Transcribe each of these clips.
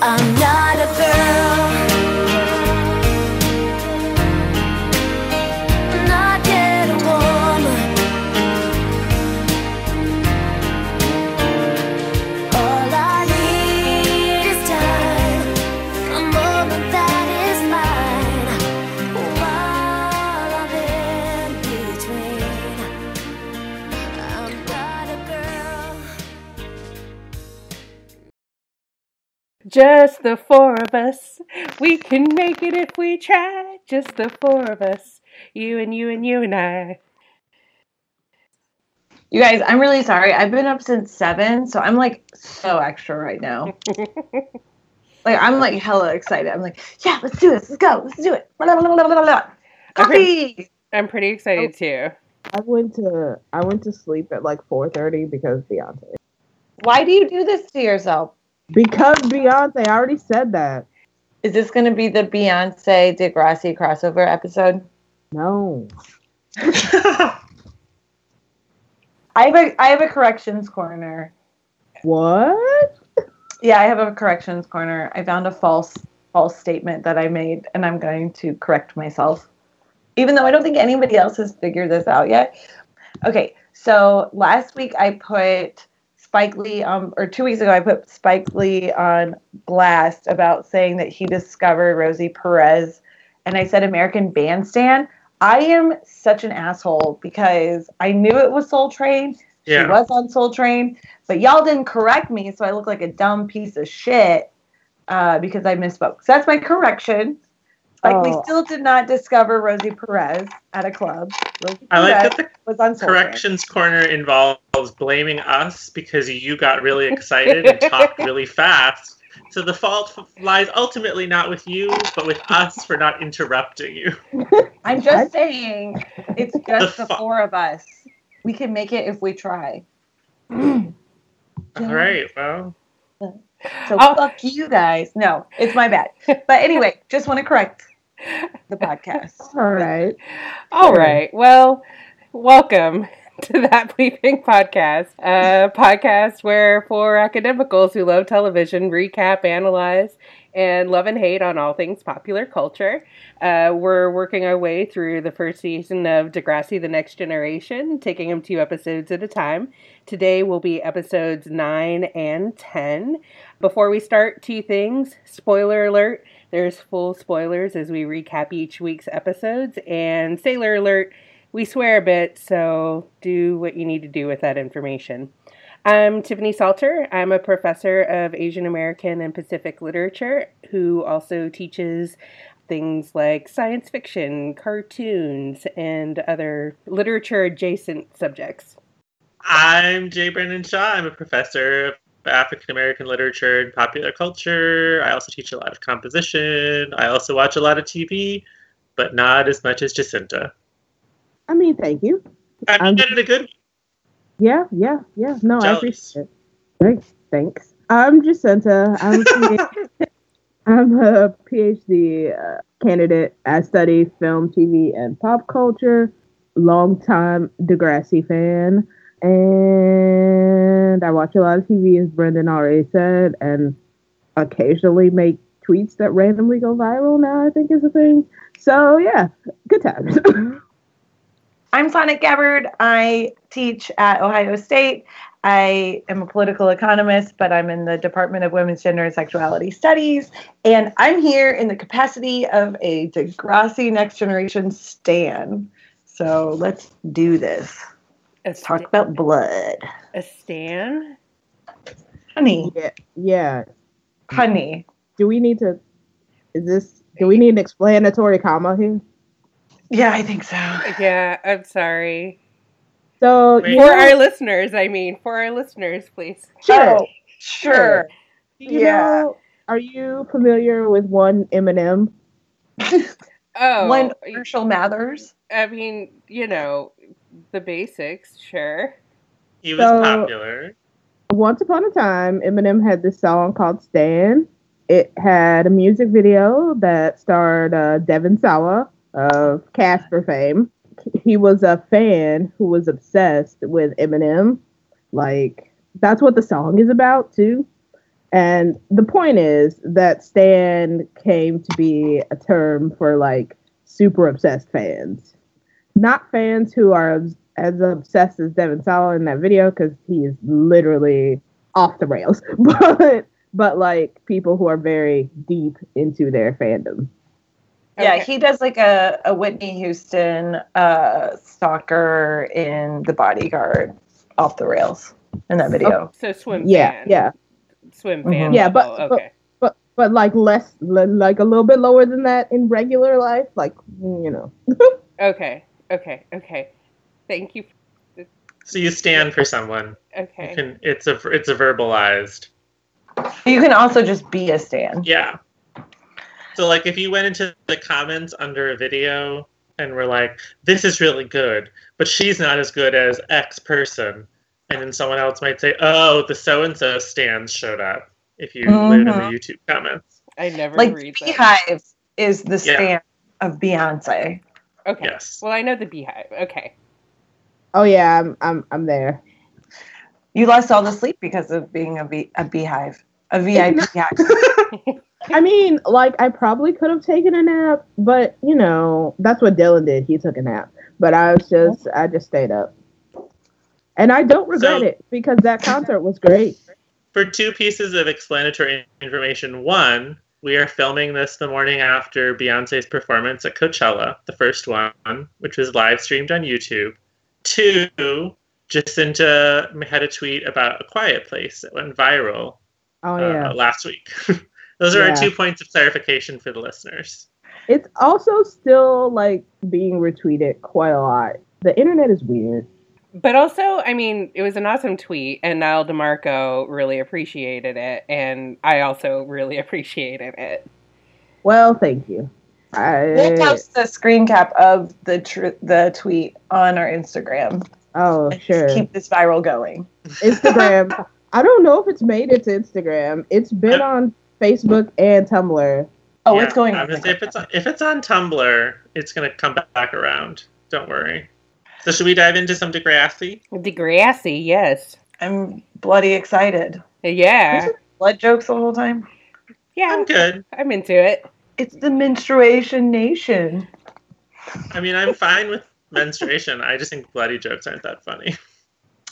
I'm not a girl. Just the four of us. We can make it if we try. Just the four of us. You and you and you and I. You guys, I'm really sorry. I've been up since seven, so I'm like so extra right now. like I'm like hella excited. I'm like, yeah, let's do this. Let's go. Let's do it. Blah, blah, blah, blah, blah. Coffee. I'm pretty excited oh. too. I went to I went to sleep at like 4:30 because Beyonce. Why do you do this to yourself? Because Beyonce, I already said that. Is this going to be the Beyonce Degrassi crossover episode? No. I have a I have a corrections corner. What? Yeah, I have a corrections corner. I found a false false statement that I made, and I'm going to correct myself, even though I don't think anybody else has figured this out yet. Okay, so last week I put Spike Lee, um, or two weeks ago I put Spike Lee on blast about saying that he discovered Rosie Perez, and I said American Bandstand. I am such an asshole because I knew it was Soul Train. Yeah. She was on Soul Train, but y'all didn't correct me, so I look like a dumb piece of shit uh, because I misspoke. So that's my correction. Like we Oh. still did not discover Rosie Perez at a club. Rosie I like that the was on corrections corner involves blaming us because you got really excited and talked really fast. So the fault lies ultimately not with you, but with us for not interrupting you. I'm just saying, it's just The the fu- four of us. We can make it if we try. All right, well, So Oh. fuck you guys. No, it's my bad. But anyway, just want to correct the podcast. All right. All right. Well, welcome to that Bleeping Podcast, a podcast where four academicals who love television recap, analyze, and love and hate on all things popular culture. Uh, we're working our way through the first season of Degrassi: The Next Generation, taking them two episodes at a time. Today will be episodes nine and ten. Before we start, two things. Spoiler alert. There's full spoilers as we recap each week's episodes. And sailor alert, we swear a bit, so do what you need to do with that information. I'm Tiffany Salter. I'm a professor of Asian American and Pacific literature who also teaches things like science fiction, cartoons, and other literature adjacent subjects. I'm Jay Brendan Shaw. I'm a professor of African American literature and popular culture. I also teach a lot of composition. I also watch a lot of TV, but not as much as Jacinta. I mean, thank you. I'm getting a good Yeah, yeah, yeah. No, I appreciate it. Thanks. Thanks. I'm Jacinta. I'm a PhD, I'm a PhD uh, candidate. I study film, TV, and pop culture. Longtime Degrassi fan. And I watch a lot of TV, as Brendan already said, and occasionally make tweets that randomly go viral now, I think is a thing. So, yeah, good times. I'm Sonic Gabbard. I teach at Ohio State. I am a political economist, but I'm in the Department of Women's Gender and Sexuality Studies. And I'm here in the capacity of a Degrassi Next Generation Stan. So let's do this. A, Let's talk sta- about blood. a stan? Honey, yeah, yeah. honey. Do we need to? Is this? Do we need an explanatory comma here? Yeah, I think so. Yeah, I'm sorry. So Wait. For know, our listeners, I mean, for our listeners, please. sure. Oh, sure. you yeah. know, are you familiar with one Eminem? Oh, One Marshall Mathers. I mean, you know, the basics, sure. He was So- popular. Once upon a time, Eminem had this song called "Stan." It had a music video that starred uh, Devon Sawa of Casper fame. He was a fan who was obsessed with Eminem. Like that's what the song is about too. And the point is that Stan came to be a term for like super obsessed fans, not fans who are as- as obsessed as Devon Sawa in that video because he is literally off the rails, but but like people who are very deep into their fandom. Yeah, Okay. he does like a, a Whitney Houston uh, stalker in The Bodyguard off the rails in that video. So swim Yeah, fan. yeah, Swim Mhm. fan. Yeah, but- but- okay. but but like less, like a little bit lower than that in regular life, like you know. Okay. Okay. Okay. Thank you. So you stand for someone. Okay. can, it's a it's a verbalized. You can also just be a stand. Yeah. So like if you went into the comments under a video and were like, "This is really good, but she's not as good as X person," and then someone else might say, "Oh, the so and so stands showed up." If you mm-hmm. live in the. YouTube comments, I never Like read that. BeyHive is the Yeah. of Beyonce. Okay. yes. Well, I know the BeyHive. Okay. Oh yeah, I'm I'm I'm there. You lost all the sleep because of being a, bee, a BeyHive, a VIP not- hive. I mean, like I probably could have taken a nap, but you know, that's what Dylan did. He took a nap. But I was just I just stayed up. And I don't regret So- it because that concert was great. For two pieces of explanatory information, one, we are filming this the morning after Beyonce's performance at Coachella, the first one, which was live streamed on YouTube. Two, Jacinta had a tweet about a quiet place that went viral Oh uh, yeah. last week. Those are our two points of clarification for the listeners. It's also still like being retweeted quite a lot. The internet is weird. But also, I mean, it was an awesome tweet, and Niall DeMarco really appreciated it, and I also really appreciated it. Well, thank you. We'll I, post the screen cap of the tr- the tweet on our Instagram. oh sure. Keep this viral going. Instagram. I don't know if it's made it to Instagram. It's been on Facebook and Tumblr. Oh, Yeah, it's going. I'm if it's on, if it's on Tumblr, it's gonna come back around. Don't worry. So should we dive into some Degrassi? Degrassi, yes. I'm bloody excited. Yeah. Blood jokes the whole time. Yeah, I'm good. I'm into it. It's the menstruation nation. I mean, I'm fine with menstruation. I just think bloody jokes aren't that funny.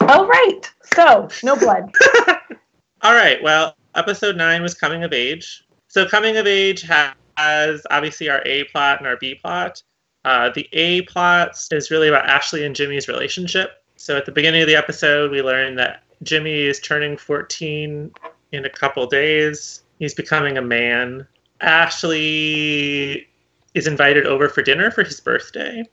Oh right. So no blood. All right. Well, episode nine was coming of age. So coming of age has obviously our A plot and our B plot. Uh, the A plot is really about Ashley and Jimmy's relationship. So at the beginning of the episode, we learn that Jimmy is turning 14 in a couple days. He's becoming a man. Ashley is invited over for dinner for his birthday.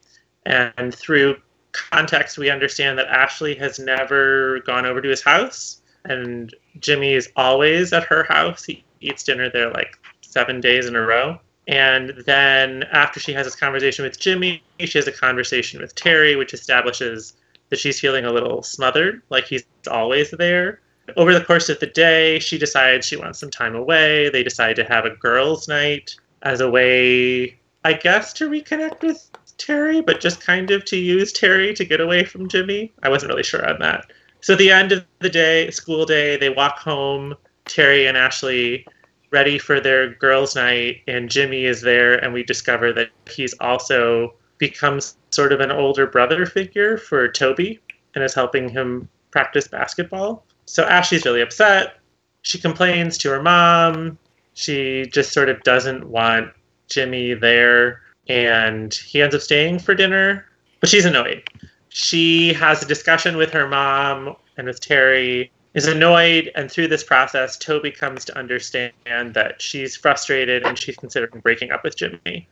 And through context, we understand that Ashley has never gone over to his house. And Jimmy is always at her house. He eats dinner there like seven days in a row. And then after she has this conversation with Jimmy, she has a conversation with Terry, which establishes that she's feeling a little smothered, like he's always there. Over the course of the day, she decides she wants some time away. They decide to have a girls' night as a way, I guess, to reconnect with Terry, but just kind of to use Terry to get away from Jimmy. I wasn't really sure on that. So at the end of the day, school day, they walk home. Terry and Ashley ready for their girls' night, and Jimmy is there, and we discover that he's also becomes sort of an older brother figure for Toby and is helping him practice basketball. So Ashley's really upset. She complains to her mom. She just sort of doesn't want Jimmy there, and he ends up staying for dinner, but she's annoyed. She has a discussion with her mom and with Terry is annoyed and through this process toby comes to understand that she's frustrated and she's considering breaking up with jimmy.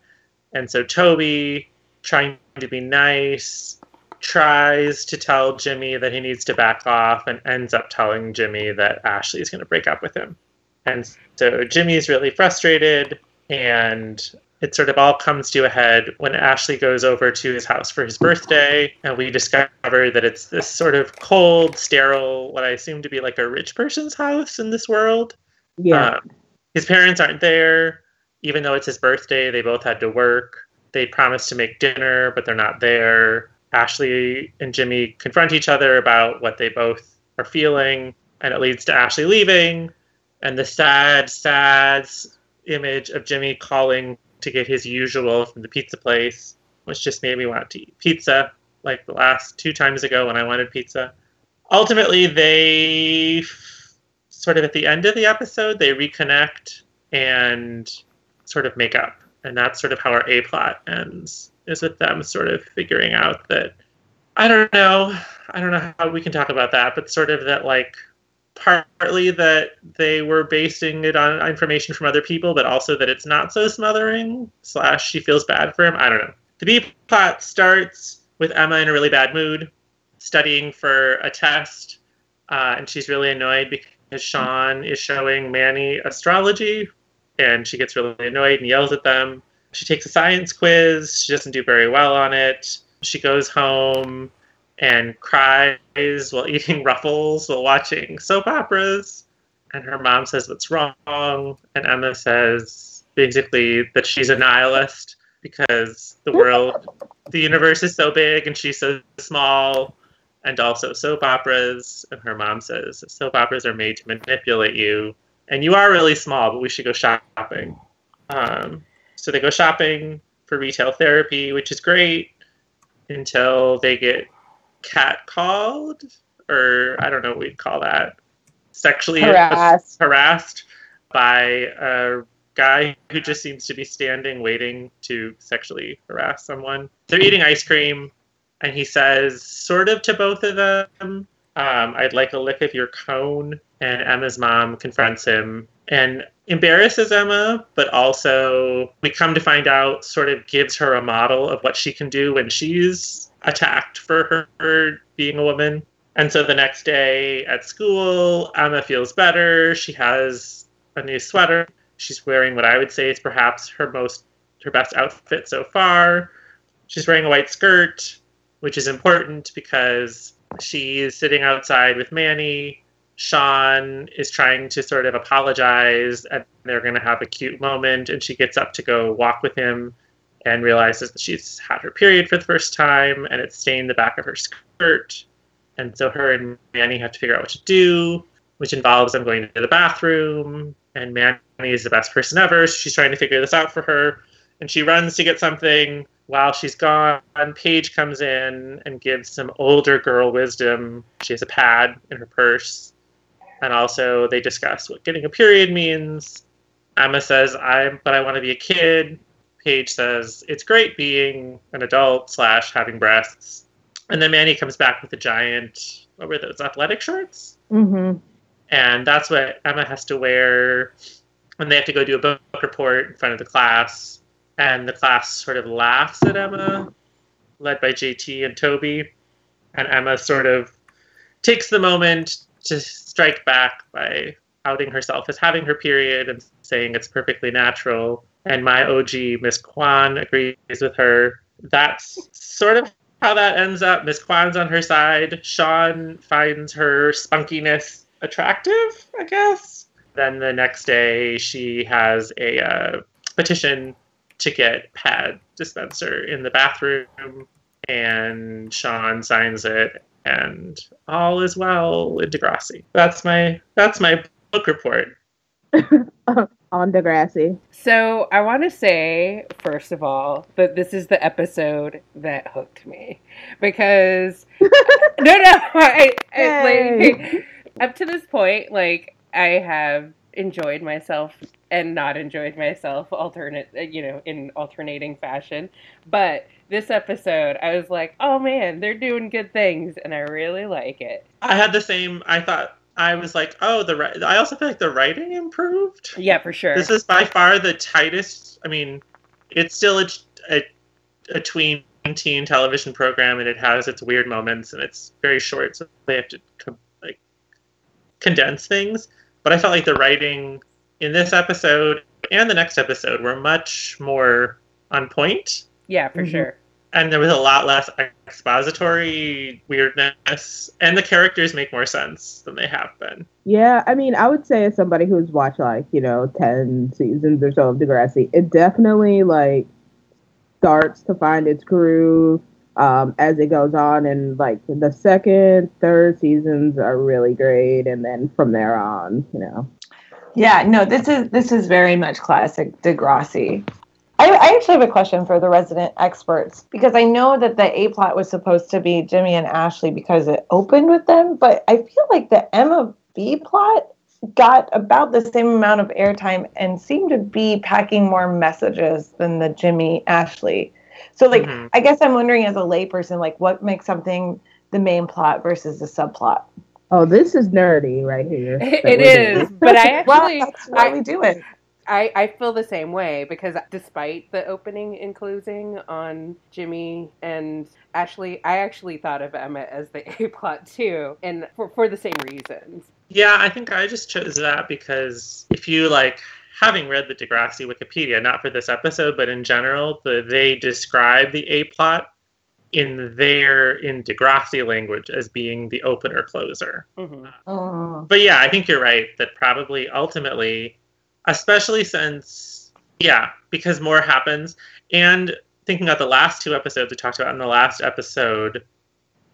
And so toby trying to be nice tries to tell jimmy that he needs to back off and ends up telling jimmy that ashley is going to break up with him. And so jimmy's really frustrated and it sort of all comes to a head when Ashley goes over to his house for his birthday, and we discover that it's this sort of cold, sterile, what I assume to be like a rich person's house in this world. Yeah. Um, his parents aren't there, even though it's his birthday. They both had to work. They promised to make dinner, but they're not there. Ashley and Jimmy confront each other about what they both are feeling, and it leads to Ashley leaving. and the sad, sad image of Jimmy calling to get his usual from the pizza place, which just made me want to eat pizza, like the last two times ago when I wanted pizza. Ultimately, they sort of at the end of the episode they reconnect and sort of make up, and that's sort of how our A plot ends. Is with them sort of figuring out that I don't know. I don't know how we can talk about that, but sort of that like partly that they were basing it on information from other people, but also that it's not so smothering. Slash, she feels bad for him. I don't know. The B plot starts with Emma in a really bad mood, studying for a test, uh, and she's really annoyed because Sean is showing Manny astrology, and she gets really annoyed and yells at them. She takes a science quiz. She doesn't do very well on it. She goes home and cries while eating ruffles while watching soap operas. And her mom says what's wrong. And Emma says basically that she's a nihilist because the world, the universe is so big and she's so small. And also soap operas. And her mom says soap operas are made to manipulate you. And you are really small, but we should go shopping. Um, so they go shopping for retail therapy, which is great until they get catcalled, or I don't know what we'd call that, sexually Harassed. harassed by a guy who just seems to be standing waiting to sexually harass someone. They're eating ice cream, and he says, sort of to both of them, um, I'd like a lick of your cone. And Emma's mom confronts him and embarrasses Emma, but also we come to find out sort of gives her a model of what she can do when she's attacked for her, being a woman. And so the next day at school, Emma feels better. She has a new sweater. She's wearing what I would say is perhaps her most her best outfit so far. She's wearing a white skirt, which is important because she is sitting outside with Manny. Sean is trying to sort of apologize, and they're going to have a cute moment. And she gets up to go walk with him and realizes that she's had her period for the first time and it's stained the back of her skirt. And so her and Manny have to figure out what to do, which involves them going to the bathroom. And Manny is the best person ever. So she's trying to figure this out for her. And she runs to get something. While she's gone, Paige comes in and gives some older girl wisdom. She has a pad in her purse. And also they discuss what getting a period means. Emma says, I'm but I want to be a kid. Paige says, it's great being an adult slash having breasts. And then Manny comes back with a giant what were those, athletic shorts? Mm-hmm. And that's what Emma has to wear when they have to go do a book report in front of the class. And the class sort of laughs at Emma, led by JT and Toby. And Emma sort of takes the moment to strike back by outing herself as having her period and saying it's perfectly natural. And my OG, Miss Kwan, agrees with her. That's sort of how that ends up. Miss Kwan's on her side. Sean finds her spunkiness attractive, I guess. Then the next day, she has a uh, petition to get pad dispenser in the bathroom, and Sean signs it, and all is well in Degrassi. That's my that's my book report. On Degrassi. So I want to say, first of all, that this is the episode that hooked me because no, no, I, I, like, up to this point, like I have enjoyed myself and not enjoyed myself, alternate, uh, you know, in alternating fashion. But this episode, I was like, oh man, they're doing good things, and I really like it. I had the same. I thought I was like, oh, the. I also feel like the writing improved. Yeah, for sure. This is by far the tightest. I mean, it's still a, a, a tween teen television program, and it has its weird moments, and it's very short, so they have to like condense things. But I felt like the writing in this episode and the next episode were much more on point, yeah, for Mhm. sure. and there was a lot less expository weirdness, and the characters make more sense than they have been. Yeah, I mean, I would say as somebody who's watched like you know ten seasons or so of Degrassi, it definitely like starts to find its groove um, as it goes on, and like the second, third seasons are really great, and then from there on, you know, Yeah, no, this is this is very much classic Degrassi. I, I actually have a question for the resident experts because I know that the A plot was supposed to be Jimmy and Ashley because it opened with them, but I feel like the Emma B plot got about the same amount of airtime and seemed to be packing more messages than the Jimmy Ashley. So like Mhm. I guess I'm wondering as a layperson, like what makes something the main plot versus the subplot? Oh, this is nerdy right here. It that we're is, doing. but I actually, well, that's why I- we do it. I, I feel the same way because despite the opening and closing on Jimmy and Ashley, I actually thought of Emma as the A plot too, and for, for the same reasons. Yeah, I think I just chose that because if you like having read the Degrassi Wikipedia, not for this episode, but in general, the, they describe the A plot in their in Degrassi language as being the opener closer. hmm Oh. But yeah, I think you're right that probably ultimately, especially since yeah, because more happens, and thinking about the last two episodes we talked about in the last episode,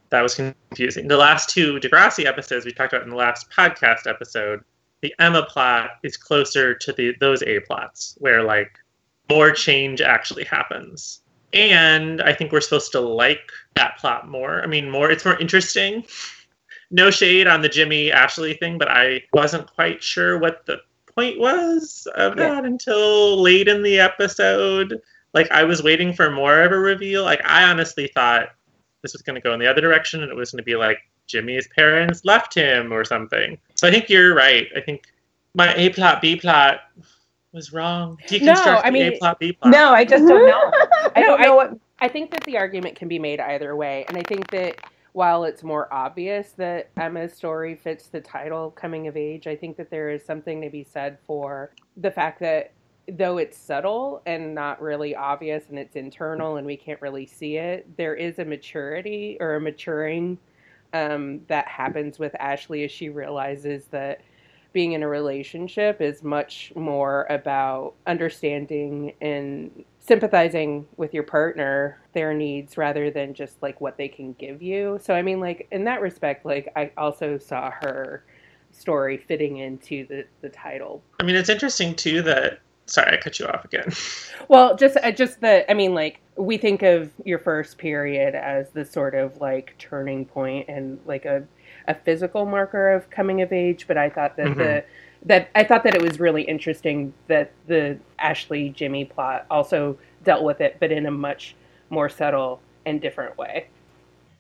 that was confusing. The last two Degrassi episodes we talked about in the last podcast episode, the Emma plot is closer to the those A plots where like more change actually happens. And I think we're supposed to like that plot more. I mean, more it's more interesting no shade on the Jimmy Ashley thing, but I wasn't quite sure what the point was of Yeah. that until late in the episode. Like I was waiting for more of a reveal. Like I honestly thought this was going to go in the other direction and it was going to be like Jimmy's parents left him or something. So I think you're right. I think my A plot B plot was wrong. Deconstruct I mean- A plot B plot. No, I just don't know. I No, don't I- know what I think that the argument can be made either way, and I think that while it's more obvious that Emma's story fits the title coming of age, I think that there is something to be said for the fact that though it's subtle and not really obvious and it's internal and we can't really see it, there is a maturity or a maturing um, that happens with Ashley as she realizes that being in a relationship is much more about understanding and sympathizing with your partner their needs rather than just like what they can give you so i mean like in that respect like i also saw her story fitting into the the title I mean, it's interesting too that. Sorry, I cut you off again. well just uh, just the i mean like we think of your first period as the sort of like turning point and like a a physical marker of coming of age but i thought that the mm-hmm. that i thought that it was really interesting that the ashley jimmy plot also dealt with it but in a much more subtle and different way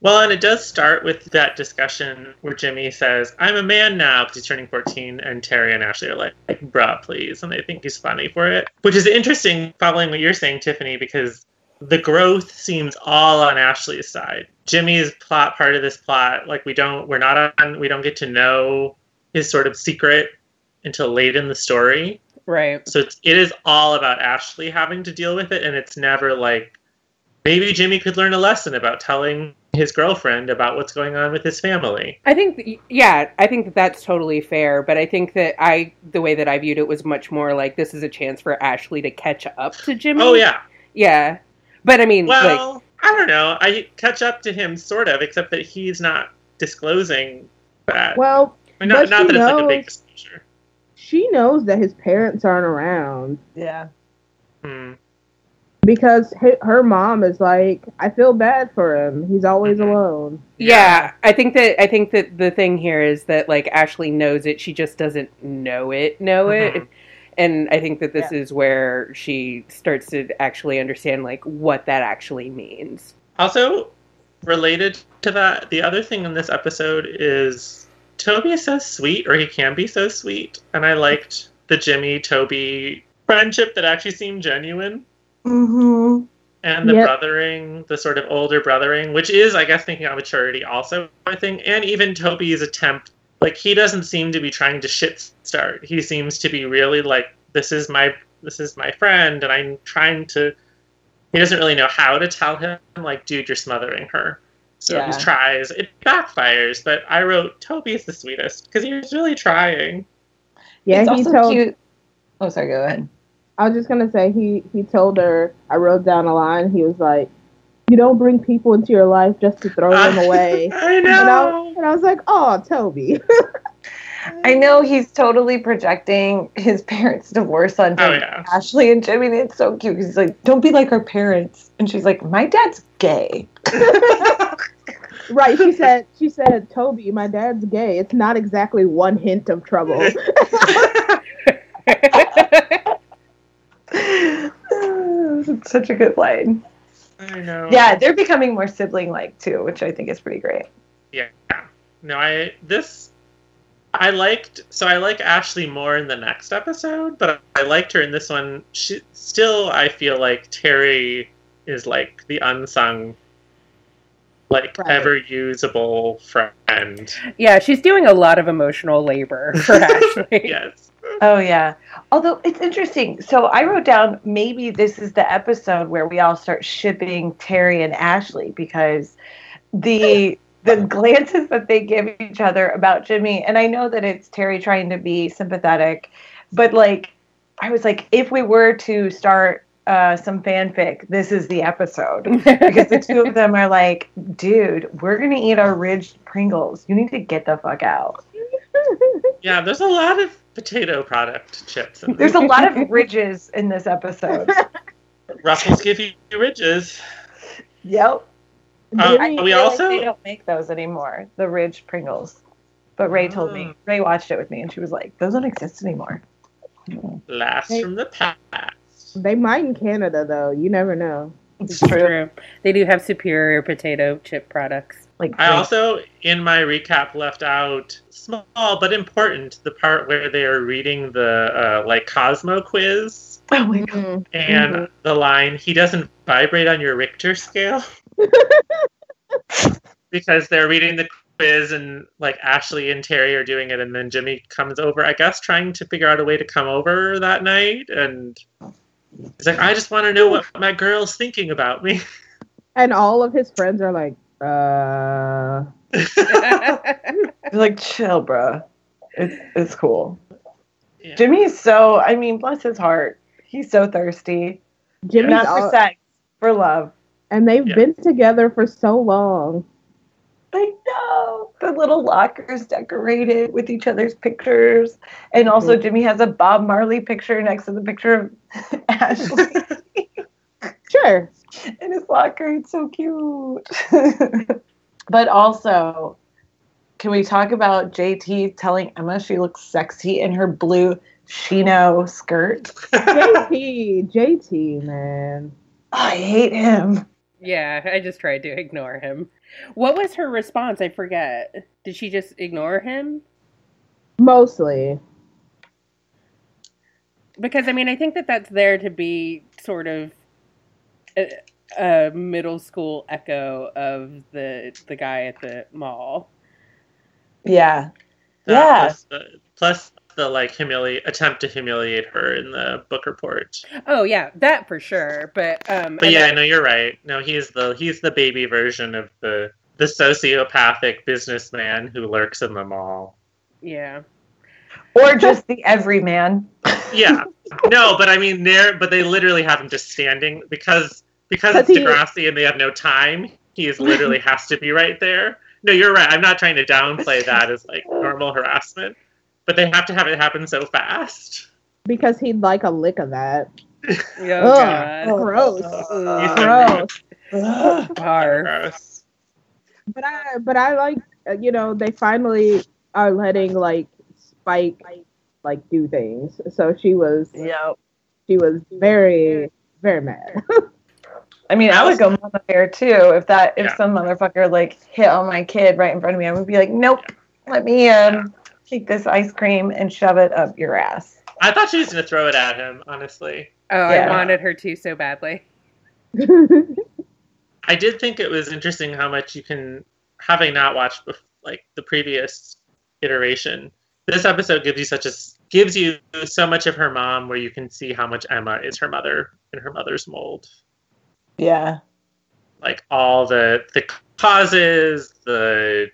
Well, and it does start with that discussion where Jimmy says, I'm a man now because he's turning 14, and Terry and Ashley are like, bruh, please. And they think he's funny for it. Which is interesting, following what you're saying, Tiffany, because the growth seems all on Ashley's side. Jimmy's plot, part of this plot, like we don't, we're not on, we don't get to know his sort of secret until late in the story. right So it's, it is all about Ashley having to deal with it, and it's never like maybe Jimmy could learn a lesson about telling his girlfriend about what's going on with his family. I think, yeah, I think that that's totally fair. But I think that I, the way that I viewed it was much more like this is a chance for Ashley to catch up to Jimmy. Oh yeah. yeah. But I mean, like, Well, I don't know. I catch up to him sort of, except that he's not disclosing that. Well, I mean, not, not she that it's like a big knows- disclosure. she knows that his parents aren't around Yeah. Hmm. because her mom is like, I feel bad for him. He's always Mhm. alone. yeah, I think that I think that the thing here is that like Ashley knows it, she just doesn't know it, know it. And I think that this is where she starts to actually understand like what that actually means. Also, related to that, the other thing in this episode is Toby is so sweet, or he can be so sweet, and I liked the Jimmy Toby friendship that actually seemed genuine. Mm-hmm. and the Yep. brothering, the sort of older brothering, which is, I guess, thinking on maturity also, I think, and even Toby's attempt, like he doesn't seem to be trying to shit start. He seems to be really like, this is my, this is my friend, and I'm trying to. He doesn't really know how to tell him, like, dude, you're smothering her. So Yeah. he tries. It backfires, but I wrote Toby's the sweetest because he was really trying. Yeah, it's he also told. cute. Oh, sorry. Go ahead. I was just gonna say he he told her. I wrote down a line. He was like, "You don't bring people into your life just to throw them away." I And I, know. and I was like, "Oh, Toby." I know he's totally projecting his parents' divorce onto Oh, yeah. Ashley and Jimmy. And it's so cute. He's like, "Don't be like our parents," and she's like, "My dad's gay." Right, she said she said, Toby, my dad's gay. It's not exactly one hint of trouble. Such a good line. I know. Yeah, they're becoming more sibling-like too, which I think is pretty great. Yeah. No, I this I liked so I like Ashley more in the next episode, but I liked her in this one. She still I feel like Terry is like the unsung like Right. ever usable friend. yeah, she's doing a lot of emotional labor for Ashley. yes. Oh yeah. Although it's interesting. So I wrote down maybe this is the episode where we all start shipping Terry and Ashley because the the glances that they give each other about Jimmy and I know that it's Terry trying to be sympathetic, but like I was like if we were to start uh, some fanfic, this is the episode because the two of them are like, dude, we're gonna eat our ridged Pringles. You need to get the fuck out. Yeah, there's a lot of potato product chips in There's a lot of ridges in this episode. Ruffles give you ridges. Yep. Um, Jimmy- we feel like also- they don't make those anymore. The Ridge Pringles. But Ray told me. Oh. Ray watched it with me, and she was like, "Those don't exist anymore." Last Hey. from the past. they might in Canada though. You never know. It's True. They do have superior potato chip products. Like I also, in my recap, left out small but important the part where they are reading the uh, like Cosmo quiz Oh my god. Mm. and Mm-hmm. the line "He doesn't vibrate on your Richter scale," because they're reading the quiz and like Ashley and Terry are doing it, and then Jimmy comes over, I guess, trying to figure out a way to come over that night, and he's like, "I just want to know what my girl's thinking about me." And all of his friends are like, uh You're like, chill, bro. It's it's cool. Yeah. Jimmy's so. I mean, bless his heart. He's so thirsty. Jimmy's Not for all, sex, for love. and they've Yeah. been together for so long. I know. The little lockers decorated with each other's pictures. And also, Jimmy has a Bob Marley picture next to the picture of Ashley Sure. in his locker. It's so cute. but also, can we talk about JT telling Emma she looks sexy in her blue chino skirt? JT, JT, man. I hate him. yeah, I just tried to ignore him. What was her response? I forget. Did she just ignore him? Mostly. Because I mean, I think that that's there to be sort of a, a middle school echo of the the guy at the mall. Yeah. That Yeah. Plus the, plus the like humiliate attempt to humiliate her in the book report. Oh yeah, that for sure. But um, But yeah, I know- no, you're right. No, he's the he's the baby version of the the sociopathic businessman who lurks in the mall. yeah. Or just the everyman. Yeah, no, but I mean, they're but they literally have him just standing because because it's Because he- Degrassi and they have no time. He is literally has to be right there. No, you're right. I'm not trying to downplay that as like normal harassment, but they have to have it happen so fast. Because he'd like a lick of that. Oh Ugh. Gross. He's Gross. Ugh. Gross. But I, but I like, uh, you know, they finally are letting like Spike like do things. So she was, Yep. she was very, very mad. I mean, I would go mama bear too if that if Yeah. some motherfucker like hit on my kid right in front of me. I would be like, nope, let me um take this ice cream and shove it up your ass. I thought she was gonna throw it at him. Honestly, Oh, I wanted her to so badly. I did think it was interesting how much you can, having not watched bef- like the previous iteration. This episode gives you such a gives you so much of her mom, where you can see how much Emma is her mother in her mother's mold. Yeah. Like all the the causes, the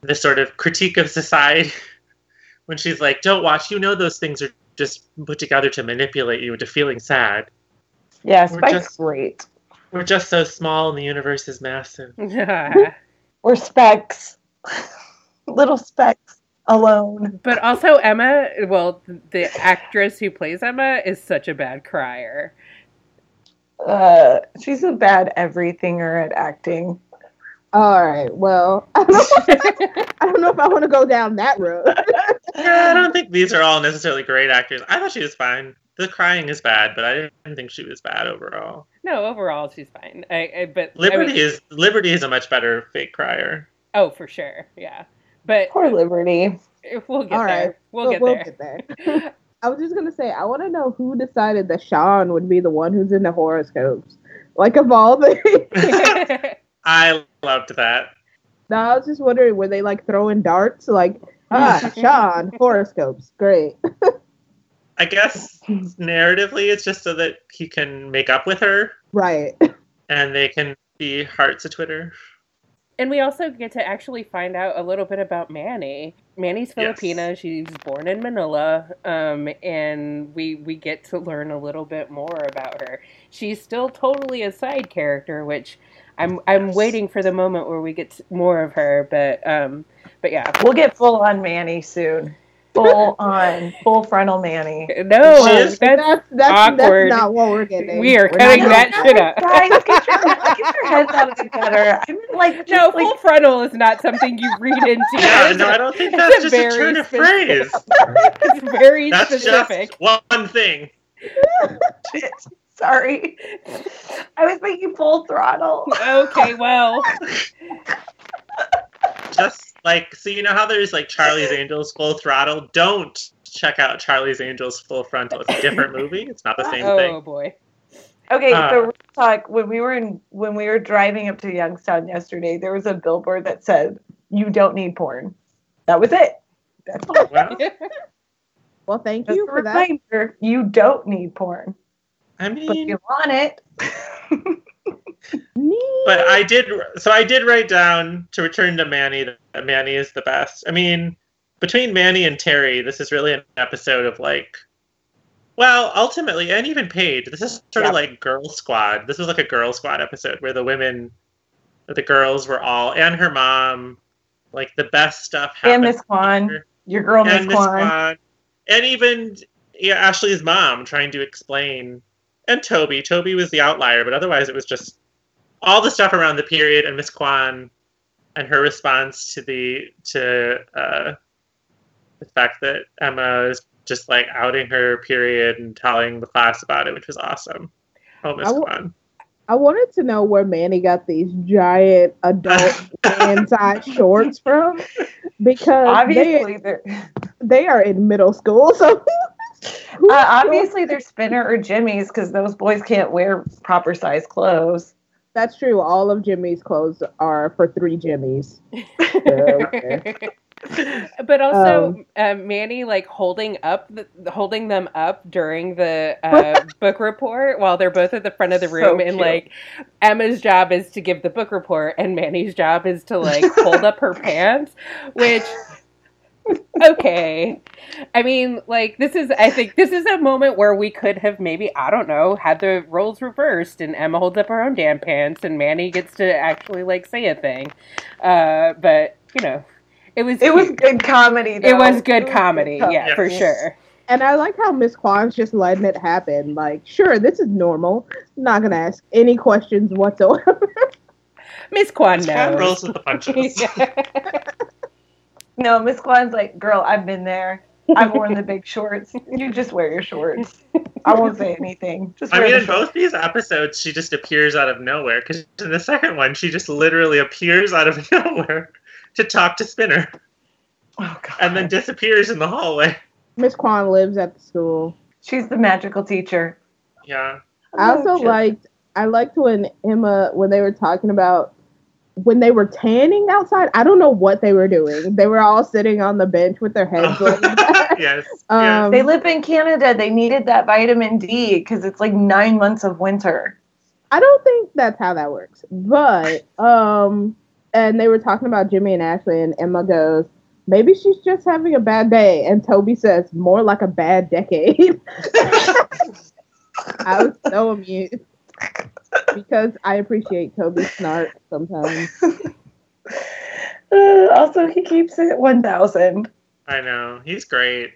the sort of critique of society. when she's like, "Don't watch," you know those things are just put together to manipulate you into feeling sad. Yeah, We're Spike's just- great. We're just so small, and the universe is massive. Yeah. we're specks. Little specks. Alone. But also Emma, well, the actress who plays Emma is such a bad crier. Uh, she's a bad everythinger at acting. All right. Well, I don't know, I don't know if I want to go down that road. Yeah, I don't think these are all necessarily great actors. I thought she was fine. The crying is bad, but I didn't think she was bad overall. No, overall she's fine. I, I but I Liberty mean- is Liberty is a much better fake crier. oh for sure, yeah. But Poor Liberty. we'll get All there. right. We'll, get there. there. I was just gonna say, I want to know who decided that Sean would be the one who's in the horoscopes. Like of all the, I loved that. no, I was just wondering, were they like throwing darts? Like, ah, Sean horoscopes, great. I guess narratively, it's just so that he can make up with her Right. and they can be hearts of Twitter. And we also get to actually find out a little bit about Manny. Manny's Yes. She's born in Manila, um, and we we get to learn a little bit more about her. She's still totally a side character, which I'm I'm Yes. waiting for the moment where we get more of her. But um, but yeah, We'll get full on Manny soon. Full on, full frontal Manny. no, She that's that's that's, awkward. that's not what we're getting. We are We're cutting that shit up. Guys, get your, get your heads out of the gutter. I mean, like, just no, like, full frontal is not something you read into. Yeah, no, a- I don't think that's a just a very turn of specific- phrase. It's very That's specific. just one thing. shit. Sorry. I was making full throttle. Okay, well, Just like so, you know how there's like Charlie's Angels Full Throttle. Don't check out Charlie's Angels Full Frontal. It's a different movie. It's not the same oh thing. Oh boy. Okay, Uh, so talk. When we were in, when we were driving up to Youngstown yesterday, there was a billboard that said, "You don't need porn." That was it. That's all. Well, Well, thank Just you a for that. you don't need porn, I mean but you want it. but I did. So I did write down to return to Manny that Manny is the best. I mean, between Manny and Terry, this is really an episode of like. Well, ultimately, and even Paige, this is sort Yeah. of like Girl Squad. This was like a Girl Squad episode where the women, the girls were all, and her mom, like the best stuff happened. and Miss Kwan, your girl Miss Kwan. Kwan, and even yeah, Ashley's mom trying to explain, and Toby. Toby was the outlier, but otherwise it was just all the stuff around the period and Miss Kwan and her response to the to uh, the fact that Emma is just like outing her period and telling the class about it, which was awesome. Oh, Miss I w- Kwan. I wanted to know where Manny got these giant adult man-sized shorts from because Obviously, they're they, they are in middle school. So uh, obviously they're Spinner or Jimmy's because those boys can't wear proper size clothes. That's true. All of Jimmy's clothes are for three Jimmys. but also, um, Manny like holding up, the, holding them up during the uh, book report while they're both at the front of the So room, and cute. like Emma's job is to give the book report, and Manny's job is to like hold up her pants, which. Okay. I mean, like, this is, I think, this is a moment where we could have maybe, I don't know, had the roles reversed and Emma holds up her own damn pants and Manny gets to actually, like, say a thing. Uh, but, you know, it was, It was good comedy. Though. it was good comedy. Yeah, for sure. And I like how Miss Kwan's just letting it happen. Like, sure, this is normal. not gonna ask any questions whatsoever. Miss Kwan Miss Kwan rolls with the punches. No, Miss Kwan's like, girl, I've been there. I've worn the big shorts. You just wear your shorts. I won't say anything. Just I wear mean, the in shorts. both these episodes, she just appears out of nowhere. Because in the second one, she just literally appears out of nowhere to talk to Spinner, Oh, God. and then disappears in the hallway. Miss Kwan lives at the school. she's the magical teacher. Yeah, I also liked I liked when Emma when they were talking about when they were tanning outside. I don't know what they were doing. They were all sitting on the bench with their heads laid back. yes, Um, They live in Canada. They needed that vitamin D because it's like nine months of winter. I don't think that's how that works. But um and they were talking about Jimmy and Ashley and Emma goes, Maybe she's just having a bad day and Toby says, More like a bad decade. I was so amused. Because I appreciate Toby's snark sometimes. Uh, also, he keeps it 1,000. I know. He's great.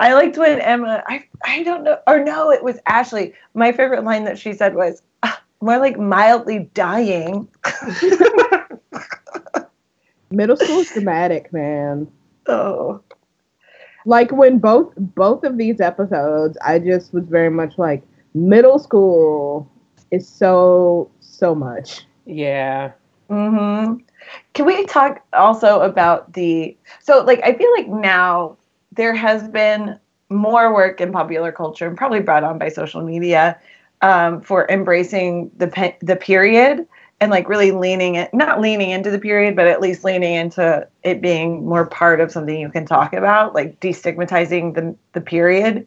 I liked when Emma. I I don't know, or no, it was Ashley. My favorite line that she said was "Ah, more like mildly dying. Middle school's dramatic, man. Oh, Like when both both of these episodes, I just was very much like middle school is so so much. Yeah. Mm-hmm. Can we talk also about the so like I feel like now there has been more work in popular culture and probably brought on by social media um, for embracing the pe- the period and like really leaning it not leaning into the period but at least leaning into it being more part of something you can talk about like destigmatizing the the period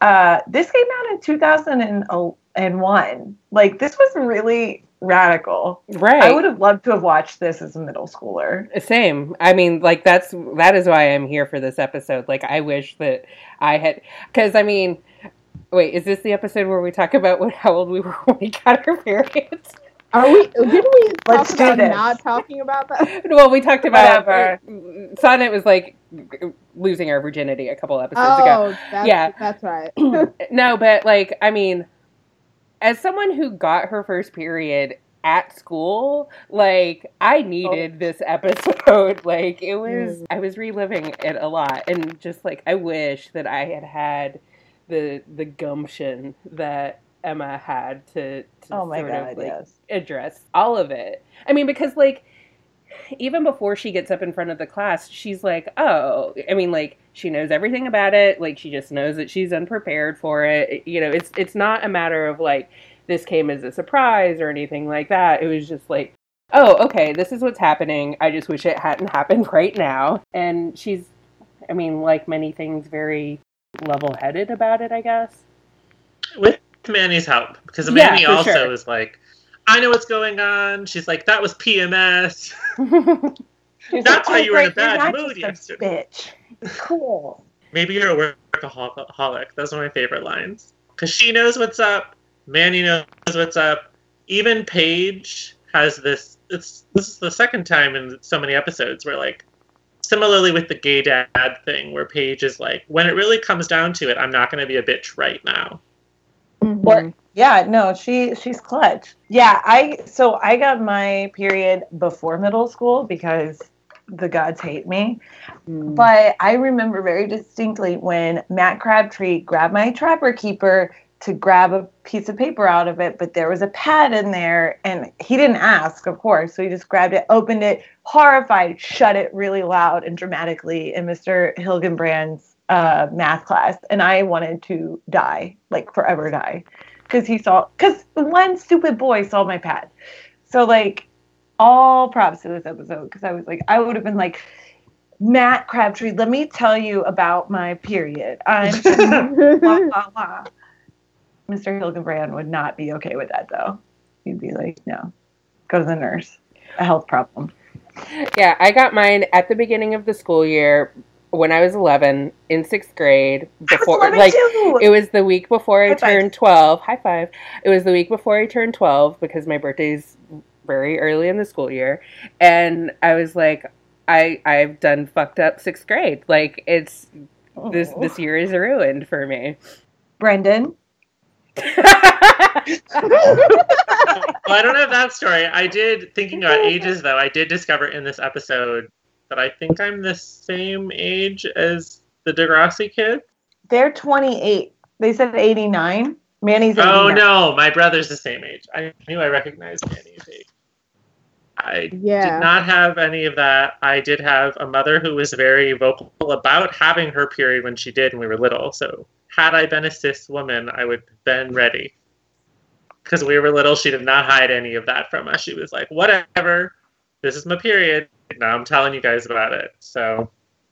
uh, this came out in 2001 like this was really radical Right. I would have loved to have watched this as a middle schooler. Same. I mean, like that's that is why I'm here for this episode. Like, I wish that I had, because I mean, wait, is this the episode where we talk about what how old we were when we got our periods? Are we? Didn't we talk Let's about not talking about that? Well, we talked about Whatever. Sonnet was like losing our virginity a couple episodes ago. Oh, that's, Yeah. that's right. No, but like, I mean, as someone who got her first period at school, like, I oh. needed this episode. Like, it mm. was, I was reliving it a lot. And just like, I wish that I had had the, the gumption that Emma had to, to Oh my sort god, of like yes. address all of it. I mean, because like even before she gets up in front of the class, she's like, "Oh, I mean, like she knows everything about it. Like she just knows that she's unprepared for it. You know, it's it's not a matter of like this came as a surprise or anything like that. It was just like." Oh, okay. This is what's happening. I just wish it hadn't happened right now. And she's, I mean, like many things, very level-headed about it. I guess. With Manny's help, because Yeah, Manny also sure. is like, I know what's going on. She's like, that was PMS. That's why you were in a bad mood yesterday." Bitch. Cool. Maybe you're a workaholic. Those are my favorite lines. Because she knows what's up. Manny knows what's up. Even Paige has this. It's this is the second time in so many episodes where like, similarly with the gay dad thing, where Paige is like, when it really comes down to it, I'm not going to be a bitch right now. Mhm. Or yeah, no, she she's clutch. Yeah, I so I got my period before middle school because the gods hate me. Mm. But I remember very distinctly when Matt Crabtree grabbed my trapper keeper to grab a piece of paper out of it, but there was a pad in there and he didn't ask, of course. So he just grabbed it, opened it, horrified, shut it really loud and dramatically in Mr. Hilgenbrand's uh, math class. And I wanted to die, like forever die. Because he saw, because one stupid boy saw my pad. So, like, all props to this episode because I was like, I would have been like, Matt Crabtree, let me tell you about my period. I'm la, la, la. Mr. Hilgenbrand would not be okay with that though. He'd be like, no, go to the nurse. A health problem. Yeah, I got mine at the beginning of the school year when I was 11 in sixth grade. Before, I was like, too. it was the week before I High five. turned 12. High five. It was the week before I turned 12 because my birthday's very early in the school year, and I was like, I I've done fucked up sixth grade. Like it's this Oh. this year is ruined for me. Brendan. well, I don't have that story. I did thinking about ages though. I did discover in this episode that I think I'm the same age as the Degrassi kid. They're 28. They said 89. Manny's 89. Oh no, my brother's the same age. I knew I recognized Manny's age. I Yeah. did not have any of that. I did have a mother who was very vocal about having her period when she did when we were little. So had I been a cis woman, I would have been ready. Because we were little, she did not hide any of that from us. She was like, whatever, this is my period. Now I'm telling you guys about it. So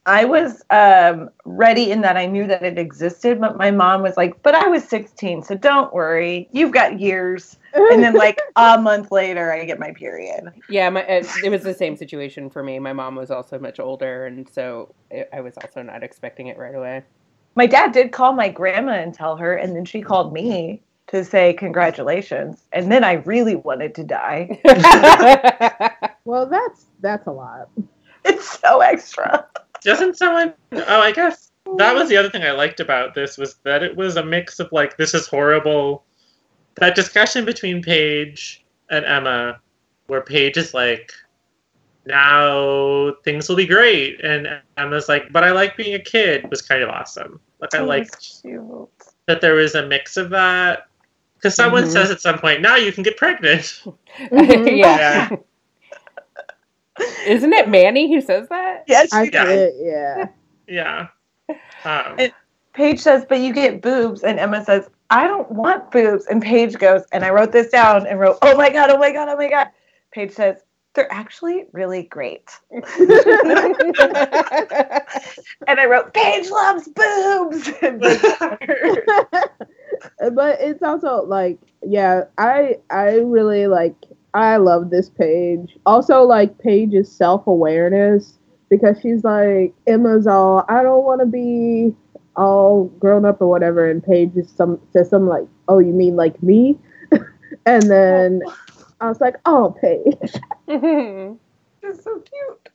I was um, ready in that I knew that it existed, but my mom was like, but I was 16, so don't worry. You've got years. And then, like, a month later, I get my period. yeah, my it, it was the same situation for me. My mom was also much older, and so it, I was also not expecting it right away. My dad did call my grandma and tell her, and then she called me to say congratulations. And then I really wanted to die. well, that's that's a lot. It's so extra. Doesn't someone? Oh, I guess that was the other thing I liked about this was that it was a mix of like this is horrible. That discussion between Paige and Emma, where Paige is like, now things will be great, and Emma's like, but I like being a kid was kind of awesome. Like I Oh, liked that there was a mix of that. Because someone Mhm. says at some point, now you can get pregnant. Mhm. yeah. Isn't it Manny who says that? Yes, I she Yeah. did, yeah. Yeah. Um, It- Paige says, but you get boobs. And Emma says, I don't want boobs. And Paige goes, and I wrote this down and wrote, oh my God, oh my God, oh my God. Paige says, they're actually really great. And I wrote, Paige loves boobs. but it's also like yeah i i really like i love this Paige also like paige's self-awareness because she's like emma's all i don't want to be all grown up or whatever and paige is some says something like oh you mean like me and then i was like oh paige it's so cute.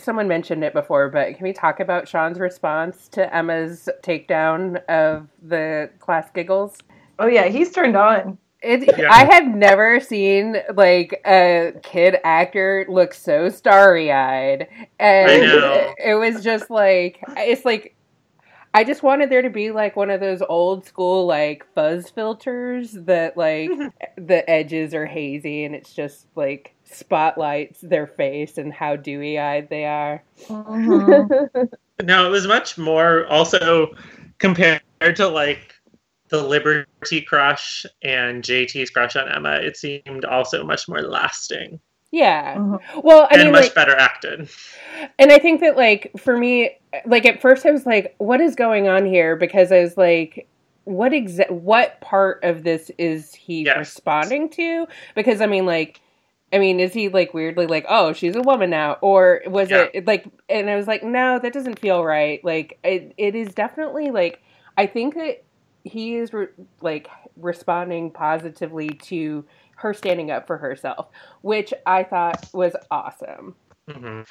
Someone mentioned it before, but can we talk about Sean's response to Emma's takedown of the class giggles? Oh, yeah, he's turned on. It, Yeah. I have never seen like a kid actor look so starry eyed, and I know. it was just like it's like I just wanted there to be like one of those old school like fuzz filters that like the edges are hazy and it's just like spotlights their face and how dewy eyed they are. Mm-hmm. No, it was much more also compared to like the Liberty crush and JT's crush on Emma. It seemed also much more lasting Yeah. Mhm. Well, I and mean, much like, better acted. And I think that like for me, like at first I was like, what is going on here? Because I was like, what exa- what part of this is he Yes. responding to? Because I mean, like, I mean, is he like weirdly like, oh, she's a woman now, or was Yeah. it like? And I was like, no, that doesn't feel right. Like, it, it is definitely like, I think that he is re- like responding positively to her standing up for herself, which I thought was awesome. Mm-hmm.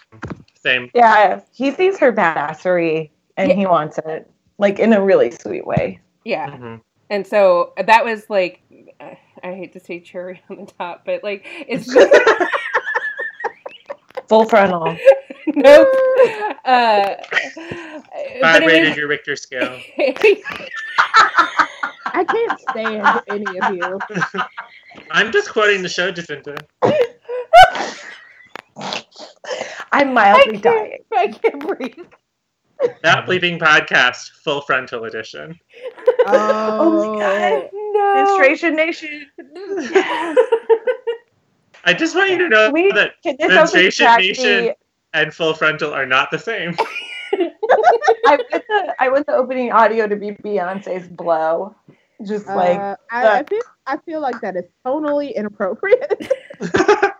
Same. Yeah, he sees her badassery and Yeah. he wants it, like in a really sweet way. Yeah. hmm And so that was like, I hate to say cherry on the top, but like, it's just, Full frontal. nope. Uh, but Five rated was, your Richter scale. i can't stand any of you I'm just quoting the show, Jacinta. I'm I mildly can't, dying. I can't breathe. That Bleeping Podcast, full frontal edition. Oh my God. No. Menstruation Nation. I just want you to know We- that Can this also Menstruation track Nation the, and full frontal are not the same. I want the I want the opening audio to be Beyonce's blow. Just like uh, I, I feel i feel like that is tonally inappropriate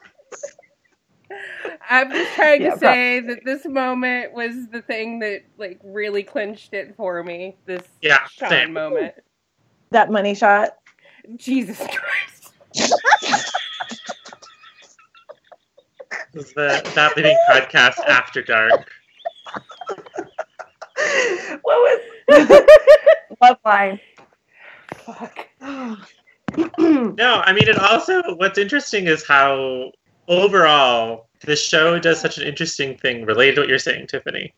I'm just trying Yeah, to say that this moment was the thing that like really clinched it for me. This Yeah, Sean same. moment. that money shot. Jesus Christ. This is the That Bleeping Podcast After Dark. what was Loveline? Fuck. No, I mean, it also, what's interesting is how overall the show does such an interesting thing related to what you're saying, Tiffany.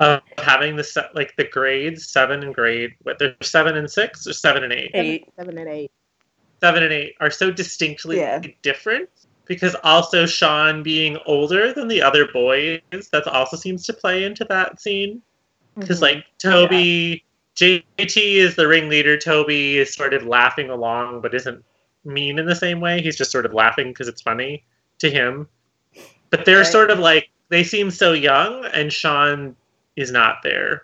Of having the se- like the grades seven and grade what they're seven and six or seven and eight Eight. seven and eight seven and eight are so distinctly Yeah. different because also Sean being older than the other boys that also seems to play into that scene because like Toby JT is the ringleader Toby is sort of laughing along but isn't mean in the same way he's just sort of laughing because it's funny to him but they're Right. sort of like they seem so young and Sean is not there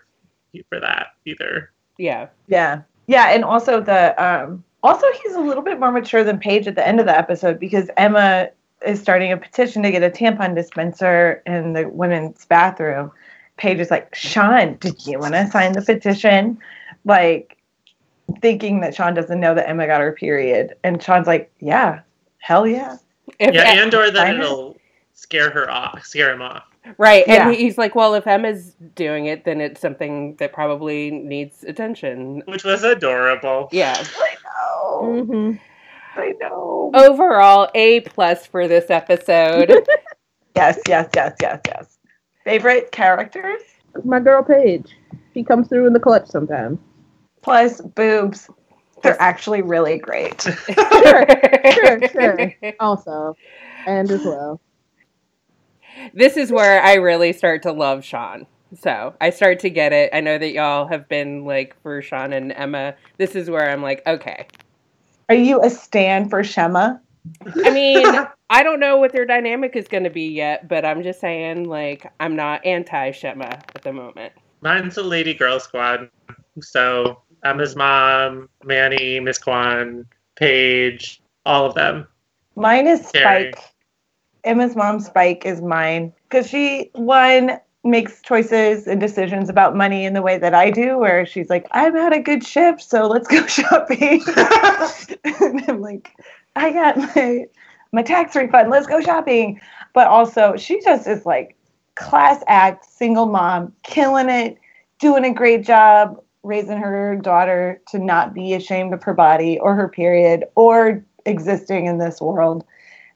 for that either Yeah. Yeah. Yeah, and also the um also he's a little bit more mature than Paige at the end of the episode because Emma is starting a petition to get a tampon dispenser in the women's bathroom. Paige is like, Sean, did you want to sign the petition? Like thinking that Sean doesn't know that Emma got her period. And Sean's like, Yeah, hell yeah. If yeah and or that I know. it'll scare her off scare him off Right. And Yeah. he's like, well, if Emma's doing it, then it's something that probably needs attention. Which was adorable. Yeah. I know. hmm I know. Overall, A plus for this episode. Yes, yes, yes, yes, yes. Favorite characters? My girl Paige. She comes through in the clutch sometimes. Plus boobs. They're actually really great. Sure, sure, sure. Also, and as well. This is where I really start to love Sean. So I start to get it. I know that y'all have been like for Sean and Emma. This is where I'm like, okay. Are you a stan for Shema? I mean, I don't know what their dynamic is going to be yet, but I'm just saying, like, I'm not anti Shema at the moment. Mine's a Lady Girl Squad. So Emma's mom, Manny, Miss Kwan, Paige, all of them. Mine is Carrie. Emma's mom, Spike, is mine. Because she, one, makes choices and decisions about money in the way that I do, where she's like, I've had a good shift, so let's go shopping. and I'm like, I got my my tax refund, let's go shopping. But also, she just is like class act, single mom, killing it, doing a great job raising her daughter to not be ashamed of her body or her period or existing in this world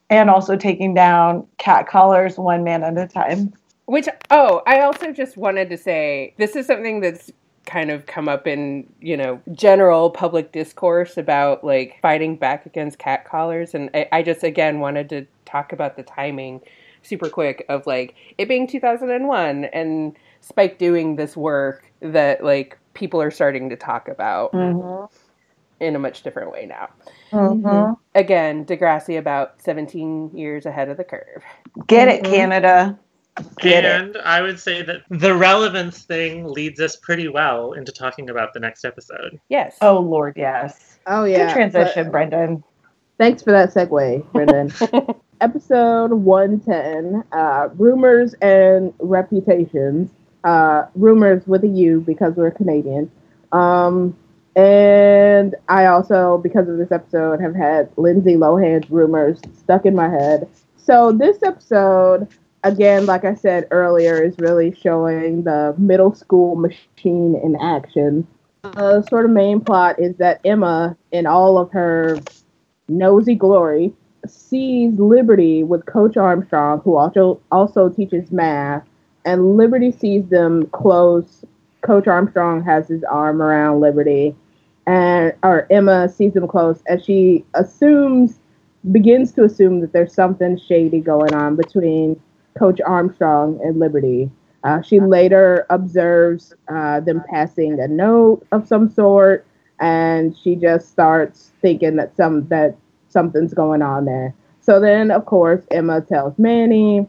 and also taking down cat collars one man at a time. Which, oh, I also just wanted to say this is something that's kind of come up in, you know, general public discourse about like fighting back against cat collars. And I, I just, again, wanted to talk about the timing super quick of like it being 2001 and Spike doing this work that like people are starting to talk about mm-hmm. in a much different way now. Mhm. Again, Degrassi about 17 years ahead of the curve. Get it, Mhm. Canada. Get it. I would say that the relevance thing leads us pretty well into talking about the next episode. Yes. Oh Lord, yes. Oh yeah. Good transition, but- Brendan. Thanks for that segue, Brendan. Episode 110 uh, Rumors and Reputations. Uh, rumors with a U because we're Canadian. Um, and I also, because of this episode, have had Lindsay Lohan's rumors stuck in my head. So this episode, again, like I said earlier, is really showing the middle school machine in action. The sort of main plot is that Emma, in all of her nosy glory, sees Liberty with Coach Armstrong, who also also teaches math, and Liberty sees them close. Coach Armstrong has his arm around Liberty, and or Emma sees them close, and she assumes, begins to assume that there's something shady going on between Coach Armstrong and Liberty. Uh, she later observes uh, them passing a note of some sort, and she just starts thinking that some that something's going on there. So then, of course, Emma tells Manny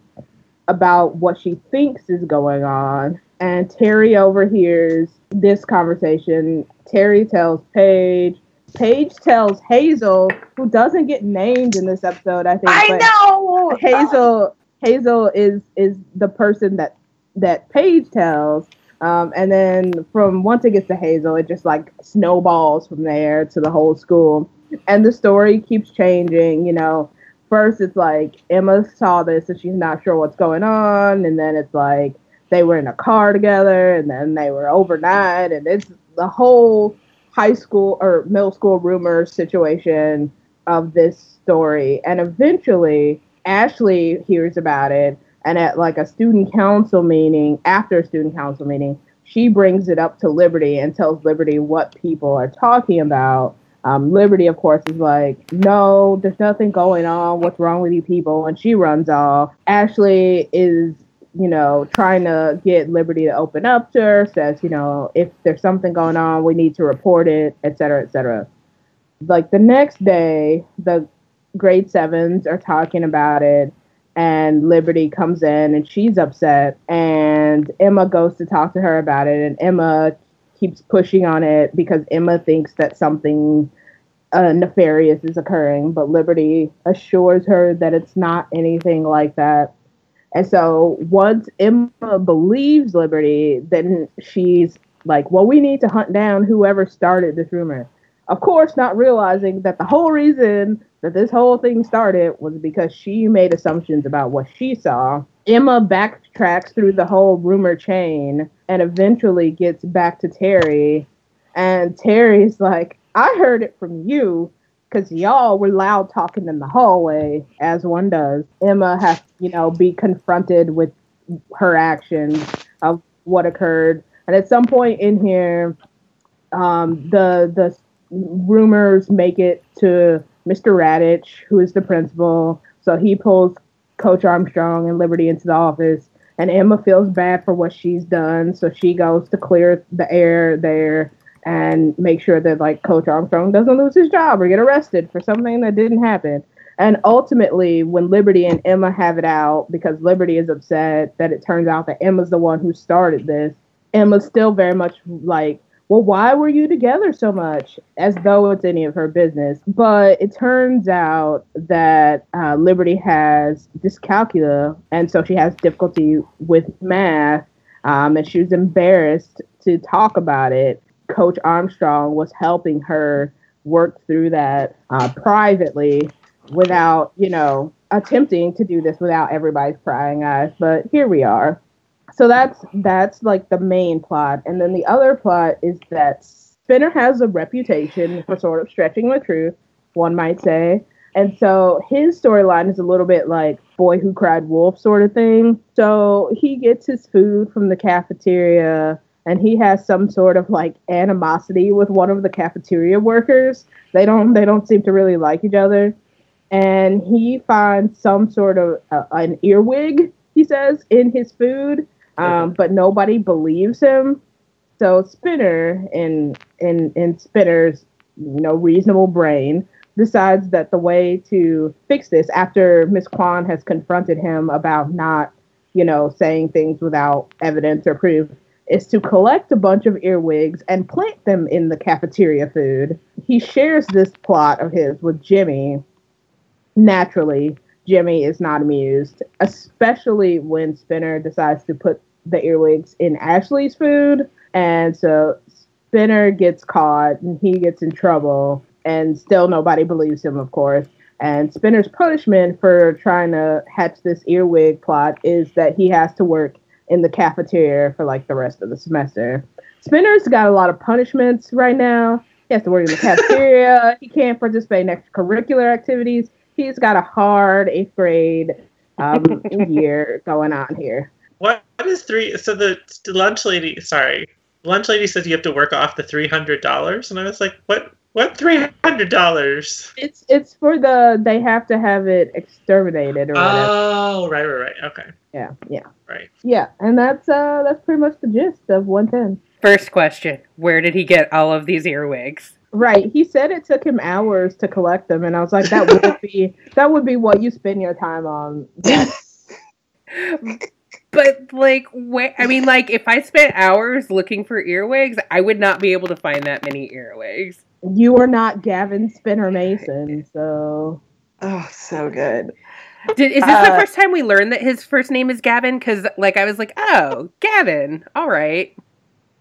about what she thinks is going on, and Terri overhears this conversation. Terri tells Paige. Paige tells Hazel, who doesn't get named in this episode, I think. I know. Hazel Hazel is is the person that that Paige tells. Um, and then from once it gets to Hazel, it just like snowballs from there to the whole school. And the story keeps changing, you know. First it's like Emma saw this and she's not sure what's going on, and then it's like they were in a car together and then they were overnight and it's the whole high school or middle school rumor situation of this story. And eventually Ashley hears about it, and at like a student council meeting, after a student council meeting, she brings it up to Liberty and tells Liberty what people are talking about. Um, Liberty, of course, is like, no, there's nothing going on. What's wrong with you people? And she runs off. Ashley is, you know, trying to get Liberty to open up to her, says, you know, if there's something going on, we need to report it, et cetera, et cetera. Like the next day, the grade sevens are talking about it and liberty comes in and she's upset and emma goes to talk to her about it and emma keeps pushing on it because emma thinks that something uh, nefarious is occurring but liberty assures her that it's not anything like that and so once emma believes liberty then she's like well we need to hunt down whoever started this rumor. Of course not realizing that the whole reason that this whole thing started was because she made assumptions about what she saw. Emma backtracks through the whole rumor chain and eventually gets back to Terri. And Terri's like, I heard it from you because y'all were loud talking in the hallway, as one does. Emma has, you know, be confronted with her actions of what occurred. And at some point in here, um, the the rumors make it to Mr. Raditch, who is the principal. So he pulls Coach Armstrong and Liberty into the office, and Emma feels bad for what she's done. So she goes to clear the air there and make sure that like Coach Armstrong doesn't lose his job or get arrested for something that didn't happen. And ultimately, when Liberty and Emma have it out, because Liberty is upset that it turns out that Emma's the one who started this, Emma's still very much like, well, why were you together so much? As though it's any of her business. But it turns out that uh, Liberty has dyscalculia, and so she has difficulty with math, um, and she was embarrassed to talk about it. Coach Armstrong was helping her work through that uh, privately without, you know, attempting to do this without everybody's prying eyes. But here we are. So that's that's like the main plot, and then the other plot is that Spinner has a reputation for sort of stretching the truth, one might say. And so his storyline is a little bit like boy who cried wolf sort of thing. So he gets his food from the cafeteria and he has some sort of like animosity with one of the cafeteria workers. They don't they don't seem to really like each other. And he finds some sort of uh, an earwig, he says, in his food, um, but nobody believes him. So Spinner, in in in Spinner's you know reasonable brain, decides that the way to fix this, after Miss Kwan has confronted him about not, you know, saying things without evidence or proof, is to collect a bunch of earwigs and plant them in the cafeteria food. He shares this plot of his with Jimmy. Naturally, Jimmy is not amused, especially when Spinner decides to put the earwigs in Ashley's food. And so Spinner gets caught and he gets in trouble, and still nobody believes him, of course. And Spinner's punishment for trying to hatch this earwig plot is that he has to work in the cafeteria for like the rest of the semester. Spinner's got a lot of punishments right now. He has to work in the cafeteria. he can't participate in extracurricular activities. He's got a hard eighth grade um, year going on here. What is three? So the, the lunch lady, sorry, lunch lady says you have to work off the three hundred dollars, and I was like, what? What three hundred dollars? It's it's for the they have to have it exterminated or whatever. Oh, right, right, right. Okay, yeah, yeah, right. yeah. And that's uh that's pretty much the gist of 110. First question Where did he get all of these earwigs? Right. He said it took him hours to collect them, and I was like, that would be that would be what you spend your time on. But like, where, I mean, like, if I spent hours looking for earwigs, I would not be able to find that many earwigs. You are not Gavin Spinner Mason, so Oh, so good. Did, is this the Uh, first time we learned that his first name is Gavin? Because, like, I was like, oh, Gavin. All right.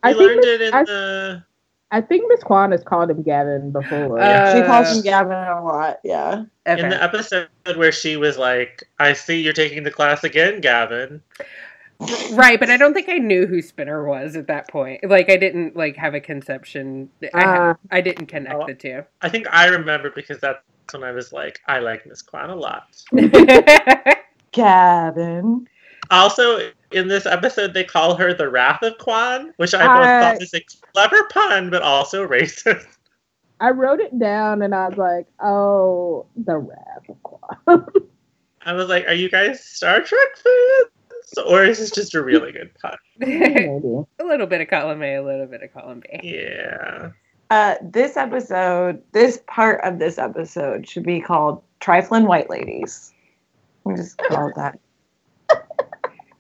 I think learned it in I- the. I think Miss Kwan has called him Gavin before. Uh, she calls him Gavin a lot. Yeah. Okay. In the episode where she was like, "I see you're taking the class again, Gavin." Right, but I don't think I knew who Spinner was at that point. Like, I didn't like have a conception. I, Uh, I didn't connect Oh. the two. I think I remember because that's when I was like, "I like Miss Kwan a lot." Gavin. Also, in this episode, they call her the Wrath of Kwan, which I both I- thought was a clever pun, but also racist. I wrote it down and I was like, oh, the wrath of Kwan. I was like, "Are you guys Star Trek fans, or is this just a really good pun?" Maybe. a little bit of column A, a little bit of column B. Yeah. Uh, this episode, this part of this episode should be called Trifling White Ladies. We just call it that.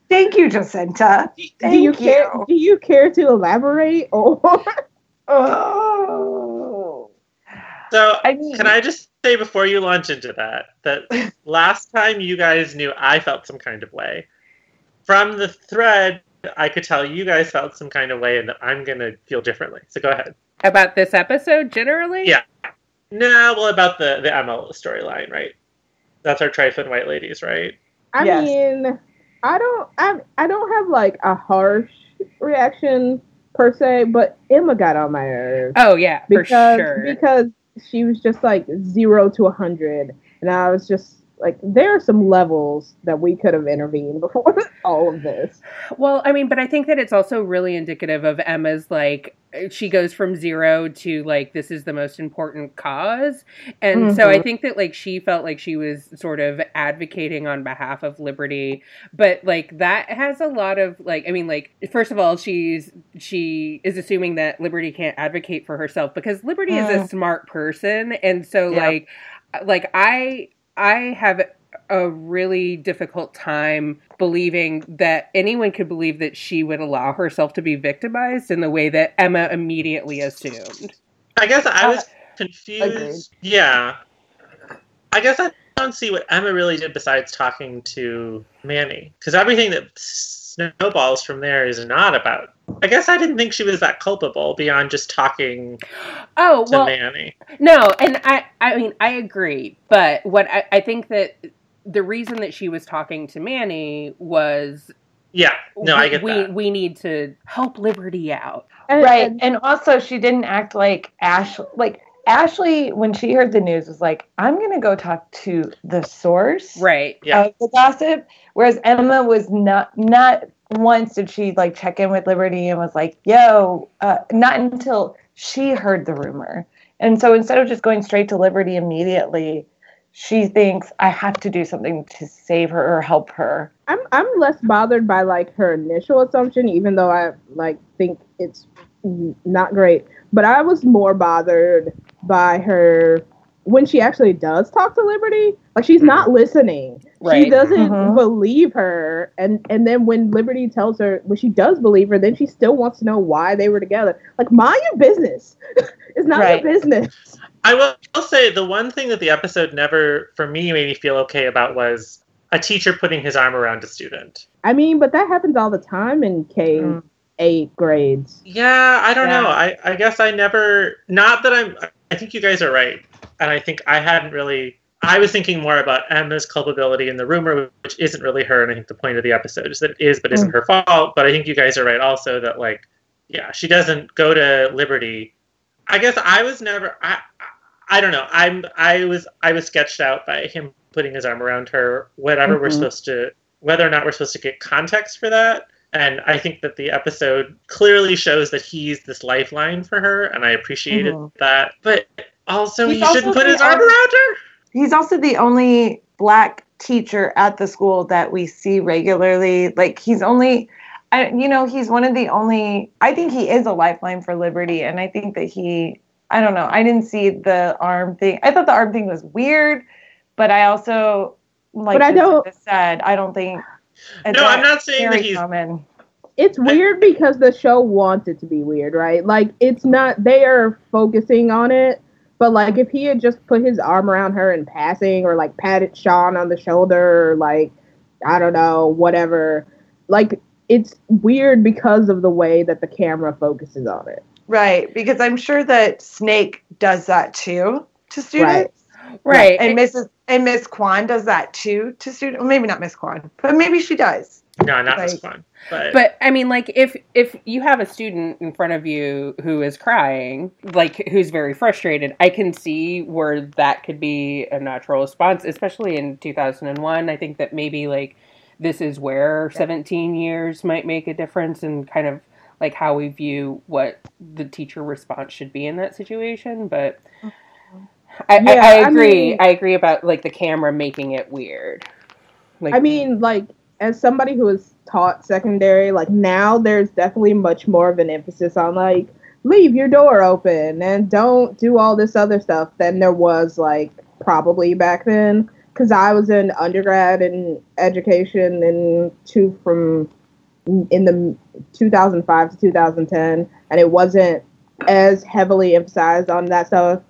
Thank you, Jacinta. do you Thank care? you. Do you care to elaborate? Or Oh. So, I mean, can I just say before you launch into that that last time you guys knew I felt some kind of way. From the thread, I could tell you guys felt some kind of way, and that I'm gonna feel differently. So go ahead. About this episode, generally? Yeah. No, well, about the the ML storyline, right? That's our Trifling White Ladies, right? I Yes. mean, I don't I I don't have like a harsh reaction per se, but Emma got on my nerves Oh yeah, for because sure. because she was just like zero to a hundred, and I was just like, there are some levels that we could have intervened before all of this. Well, I mean, but I think that it's also really indicative of Emma's like she goes from zero to like this is the most important cause. And so I Mhm. think that like she felt like she was sort of advocating on behalf of liberty, but like that has a lot of like I mean like first of all she's she is assuming that liberty can't advocate for herself because liberty is a Mm. smart person and so Yeah. like like I I have a really difficult time believing that anyone could believe that she would allow herself to be victimized in the way that Emma immediately assumed. I guess I was Uh, confused. agreed. Yeah. I guess I don't see what Emma really did besides talking to Manny. Because everything that snowballs from there is not about. I guess I didn't think she was that culpable beyond just talking Oh, to well, Manny. no, and I I mean, I agree, but what I, I think that the reason that she was talking to Manny was Yeah. No, we, I get we, that. we need to help Liberty out. And, right and- and also she didn't act like ash like ashley when she heard the news was like i'm gonna go talk to the source Right. Yeah. of the gossip whereas emma was not not once did she like check in with liberty and was like yo uh, not until she heard the rumor and so instead of just going straight to liberty immediately she thinks i have to do something to save her or help her I'm I'm less bothered by like her initial assumption, even though I like think it's not great. But I was more bothered by her when she actually does talk to Liberty. Like she's not listening. She doesn't Mhm. believe her, and and then when Liberty tells her when she does believe her, then she still wants to know why they were together. Like mind your business. it's not Right. your business. I will I'll say the one thing that the episode never, for me, made me feel okay about was a teacher putting his arm around a student. I mean, but that happens all the time in K Mm. eight grades. Yeah, I don't Yeah. know. I, I guess I never. Not that I'm. I think you guys are right, and I think I hadn't really. I was thinking more about Emma's culpability in the rumor, which isn't really her, and I think the point of the episode is that it is, but isn't her fault. But I think you guys are right also that like, yeah, she doesn't go to Liberty. I guess I was never. I I don't know. I'm I was I was sketched out by him putting his arm around her. Whatever we're Mhm. supposed to, whether or not we're supposed to get context for that. And I think that the episode clearly shows that he's this lifeline for her, and I appreciated Mhm. that. But also, He's he also shouldn't put the his arm only- around her. He's also the only black teacher at the school that we see regularly. Like he's only, I, you know, he's one of the only. I think he is a lifeline for liberty, and I think that he. I don't know. I didn't see the arm thing. I thought the arm thing was weird, but I also like. But I don't- Jessica said I don't think. No, I'm not saying that he's. common. it's weird because the show wants it to be weird, right? Like it's not they are focusing on it, but like if he had just put his arm around her in passing or like patted Sean on the shoulder or like I don't know, whatever. Like it's weird because of the way that the camera focuses on it. Right, because I'm sure that Snake does that too to students. Right. And Mrs. and Miss Kwan does that too to students. Well, maybe not Miss Kwan, but maybe she does. No, not this Like- one. But, But I mean, like if if you have a student in front of you who is crying, like who's very frustrated, I can see where that could be a natural response, especially in 2001. I think that maybe like this is where 17 years might make a difference in kind of like how we view what the teacher response should be in that situation. But I, I, Yeah, I I agree. mean- I agree about like the camera making it weird. Like, I mean, like as somebody who has taught secondary, like now there's definitely much more of an emphasis on like leave your door open and don't do all this other stuff than there was like probably back then. Because I was in undergrad in education in two from in the 2005 to 2010, and it wasn't as heavily emphasized on that stuff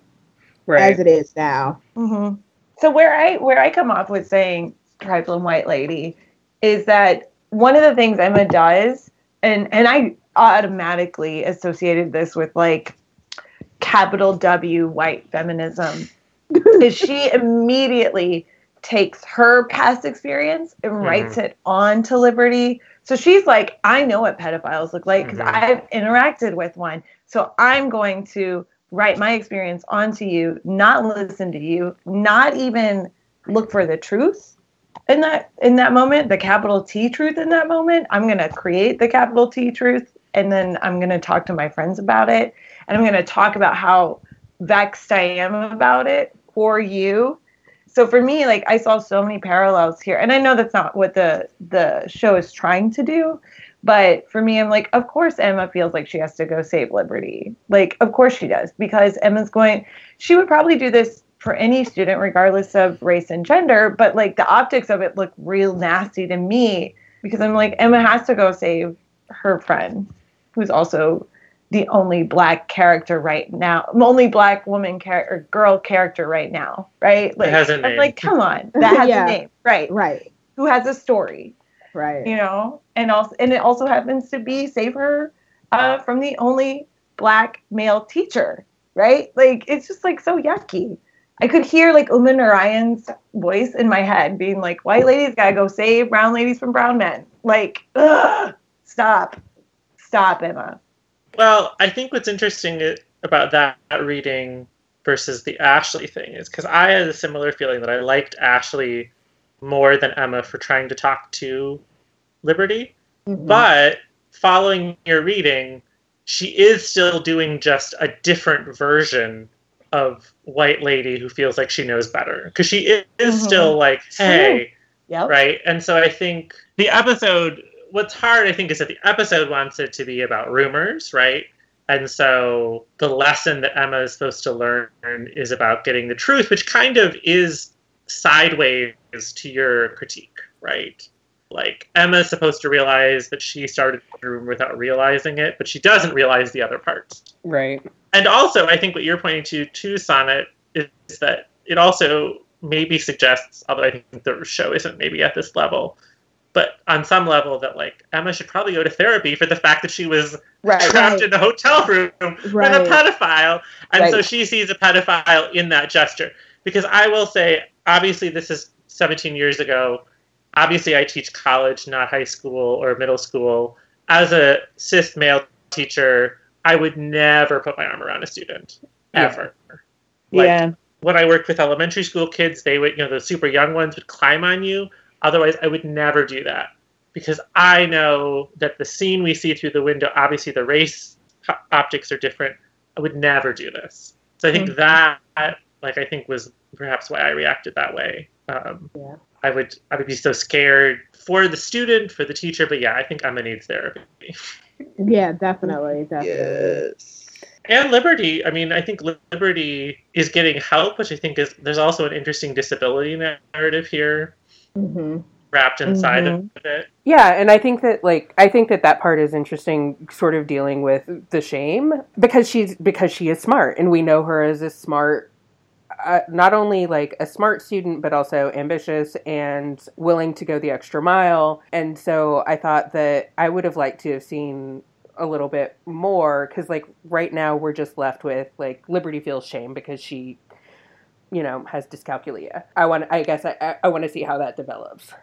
right. as it is now. hmm So where I where I come off with saying trifling white lady is that one of the things Emma does, and and I automatically associated this with like capital W white feminism, is she immediately takes her past experience and writes it on to Liberty. So she's like, I know what pedophiles look like because Mhm. I've interacted with one. So I'm going to write my experience onto you, not listen to you, not even look for the truth in that in that moment, the capital T truth in that moment. I'm gonna create the capital T truth and then I'm gonna talk to my friends about it. And I'm gonna talk about how vexed I am about it for you. So for me, like I saw so many parallels here. And I know that's not what the the show is trying to do, but for me, I'm like, of course Emma feels like she has to go save Liberty. Like, of course she does, because Emma's going she would probably do this for any student, regardless of race and gender, but like the optics of it look real nasty to me because I'm like, Emma has to go save her friend, who's also the only black character right now, only black woman character, girl character right now, right? Like, has a I'm like, come on, that has Yeah. a name, right? Right. Who has a story, Right. you know? And also, and it also happens to be save her uh, from the only black male teacher, right? Like, it's just like so yucky. I could hear like Uma Narayan's voice in my head being like, white ladies gotta go save brown ladies from brown men. Like, ugh, stop. Stop, Emma. Well, I think what's interesting about that reading versus the Ashley thing is because I had a similar feeling that I liked Ashley more than Emma for trying to talk to Liberty. Mhm. But following your reading, she is still doing just a different version of white lady who feels like she knows better because she is Mhm. still like, hey, Yep. right? And so I think the episode, what's hard, I think, is that the episode wants it to be about rumors, right? And so the lesson that Emma is supposed to learn is about getting the truth, which kind of is sideways to your critique, right? Like Emma's supposed to realize that she started the room without realizing it, but she doesn't realize the other parts. Right. And also, I think what you're pointing to, too, Sonnet, is that it also maybe suggests, although I think the show isn't maybe at this level, but on some level that like Emma should probably go to therapy for the fact that she was Right. trapped Right. in a hotel room Right. with a pedophile, and so she sees a pedophile in that gesture. Because I will say, obviously, this is 17 years ago. Obviously, I teach college, not high school or middle school. As a cis male teacher, I would never put my arm around a student Yeah. ever. Like, yeah. when I worked with elementary school kids, they would, you know, the super young ones would climb on you. Otherwise, I would never do that because I know that the scene we see through the window, obviously the race optics are different. I would never do this. So I think that, like, I think was perhaps why I reacted that way. Um, Yeah. I would, I would be so scared for the student, for the teacher, but yeah, I think Emma needs therapy. Yeah, definitely, definitely. Yes. And Liberty, I mean, I think Liberty is getting help, which I think is there's also an interesting disability narrative here hmm wrapped inside Mhm. of it. Yeah, and I think that like I think that that part is interesting, sort of dealing with the shame because she's because she is smart, and we know her as a smart, uh, not only like a smart student, but also ambitious and willing to go the extra mile. And so I thought that I would have liked to have seen a little bit more because like right now we're just left with like Liberty feels shame because she. You know, has dyscalculia. I want. I guess I. I, want to see how that develops.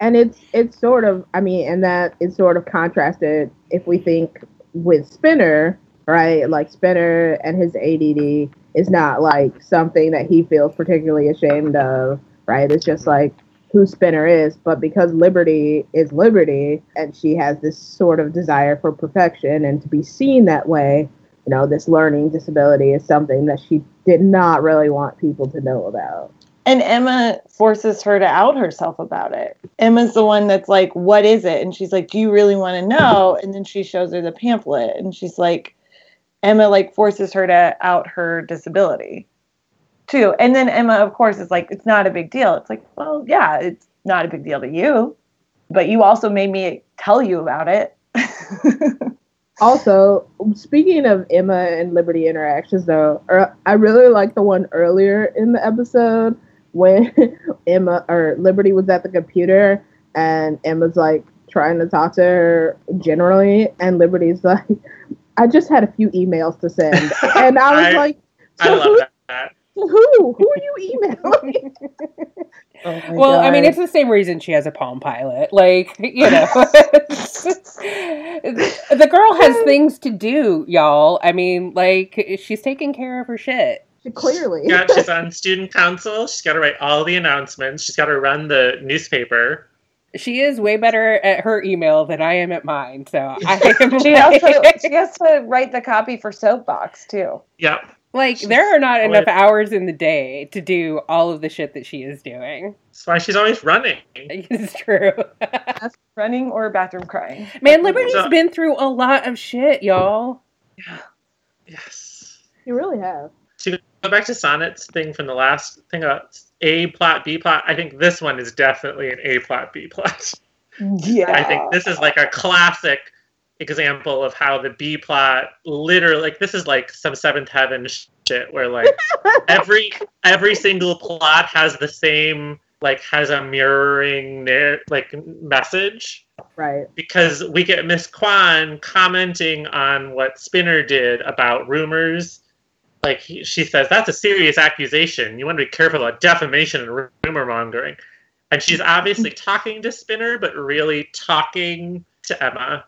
and it's it's sort of i mean and that is sort of contrasted if we think with spinner right like spinner and his ADD is not like something that he feels particularly ashamed of right it's just like who spinner is but because liberty is liberty and she has this sort of desire for perfection and to be seen that way you know this learning disability is something that she did not really want people to know about And Emma forces her to out herself about it. Emma's the one that's like, What is it? And she's like, Do you really want to know? And then she shows her the pamphlet and she's like, Emma like forces her to out her disability too. And then Emma, of course, is like, It's not a big deal. It's like, Well, yeah, it's not a big deal to you, but you also made me tell you about it. Also, speaking of Emma and Liberty interactions, though, er, I really like the one earlier in the episode when Emma or Liberty was at the computer and Emma's like trying to talk to her generally, and Liberty's like, "I just had a few emails to send," and I was I- like, I "So love who, that. Who? Who are you emailing? Oh my Well, I mean, it's the same reason she has a Palm Pilot. Like, you know, the girl has things to do, y'all. I mean, like, she's taking care of her shit. clearly. Yeah, she's on student council. She's got to write all the announcements. She's got to run the newspaper. She is way better at her email than I am at mine. So I am She like, also she has to write the copy for Soapbox too. Yep. like, there are not Oh, enough hours in the day to do all of the shit that she is doing. That's why she's always running. It's true. Running or bathroom crying. Man, Liberty's So- been through a lot of shit, y'all. Yeah. Yes. You really have. To go back to Sonnet's thing from the last thing about A plot, B plot, I think this one is definitely an A plot, B plot. Yeah. I think this is like a classic example of how the B plot literally like this is like some seventh heaven shit where like every every single plot has the same like has a mirroring like message Right. because we get Miss Kwan commenting on what Spinner did about rumors. Like he, she says, that's a serious accusation. You want to be careful about defamation and rumor mongering. And she's obviously talking to Spinner, but really talking to Emma,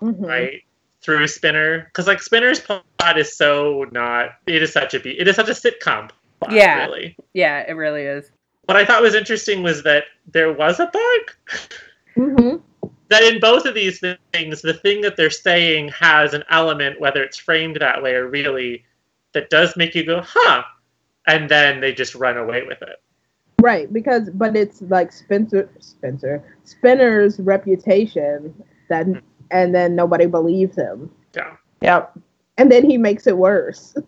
Mhm. right? Through Spinner, because like Spinner's plot is so not. It is such a be. It is such a sitcom. Plot, Yeah. Really. Yeah, it really is. What I thought was interesting was that there was a bug. Mhm. that in both of these things, the thing that they're saying has an element, whether it's framed that way or really, that does make you go, huh, and then they just run away with it. Right, because but it's like Spencer Spencer Spinner's reputation that hmm. and then nobody believes him. Yeah. Yep. And then he makes it worse.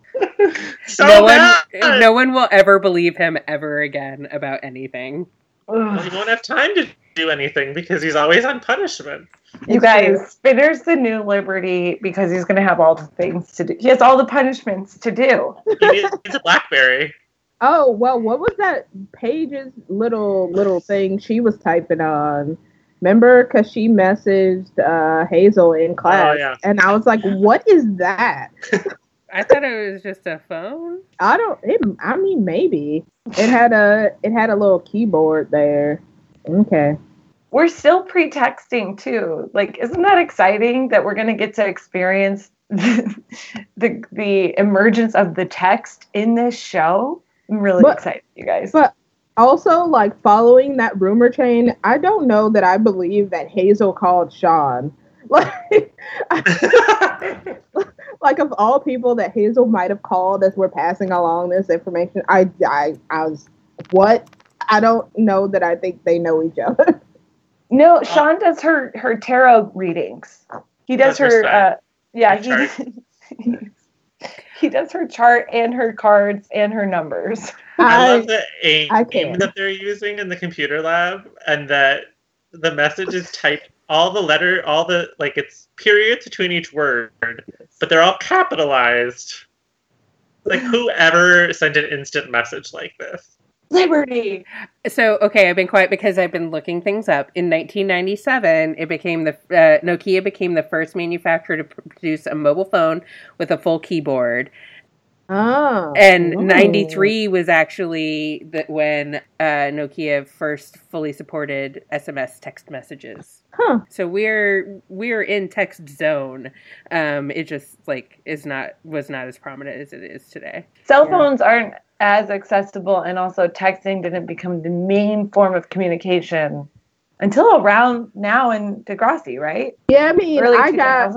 So no bad! one, no one will ever believe him ever again about anything. Well, he won't have time to do anything because he's always on punishment. You guys, true. Spinner's the new Liberty because he's going to have all the things to do. He has all the punishments to do. He needs a BlackBerry. Oh well, what was that Paige's little little thing she was typing on? Remember, because she messaged uh, Hazel in class, yeah. and I was like, "What is that?" I thought it was just a phone. I don't. It, I mean, maybe it had a it had a little keyboard there. Okay. We're still pre-texting too. Like, isn't that exciting that we're going to get to experience the the emergence of the text in this show? I'm really But- excited, you guys. But also, like following that rumor chain, I don't know that I believe that Hazel called Sean. Like, like of all people that Hazel might have called as we're passing along this information, I, I, I was what? I don't know that I think they know each other. No, Sean does her her tarot readings. He does Does her her. Uh, yeah, Her he he does her chart and her cards and her numbers. I love the AIM I can't. that they're using in the computer lab, and that the message is typed all the letter, all the like it's periods between each word, but they're all capitalized. Like whoever sent an instant message like this. Liberty. So, okay, I've been quiet because I've been looking things up. In 1997, it became the uh, Nokia became the first manufacturer to produce a mobile phone with a full keyboard. Oh, And Ooh. 93 was actually the, when uh, Nokia first fully supported SMS text messages. Huh. So we're we're in text zone. Um, it just like is not was not as prominent as it is today. Cell Yeah. phones aren't as accessible, and also texting didn't become the main form of communication until around now in Degrassi, right? Yeah, I mean, Early I got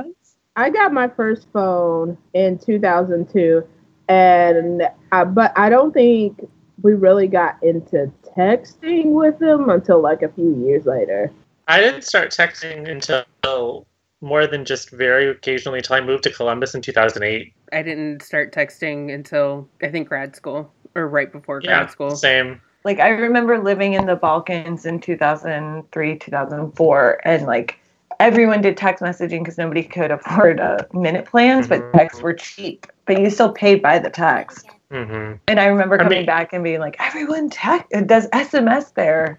I got my first phone in 2002, and I, but I don't think we really got into texting with them until like a few years later. I didn't start texting until more than just very occasionally until I moved to Columbus in 2008. I didn't start texting until I think grad school or right before Yeah, grad school. same. Like I remember living in the Balkans in 2003, 2004, and like everyone did text messaging because nobody could afford uh, minute plans, but Mhm. texts were cheap. But you still paid by the text. hmm And I remember I coming mean- back and being like, everyone text does SMS there.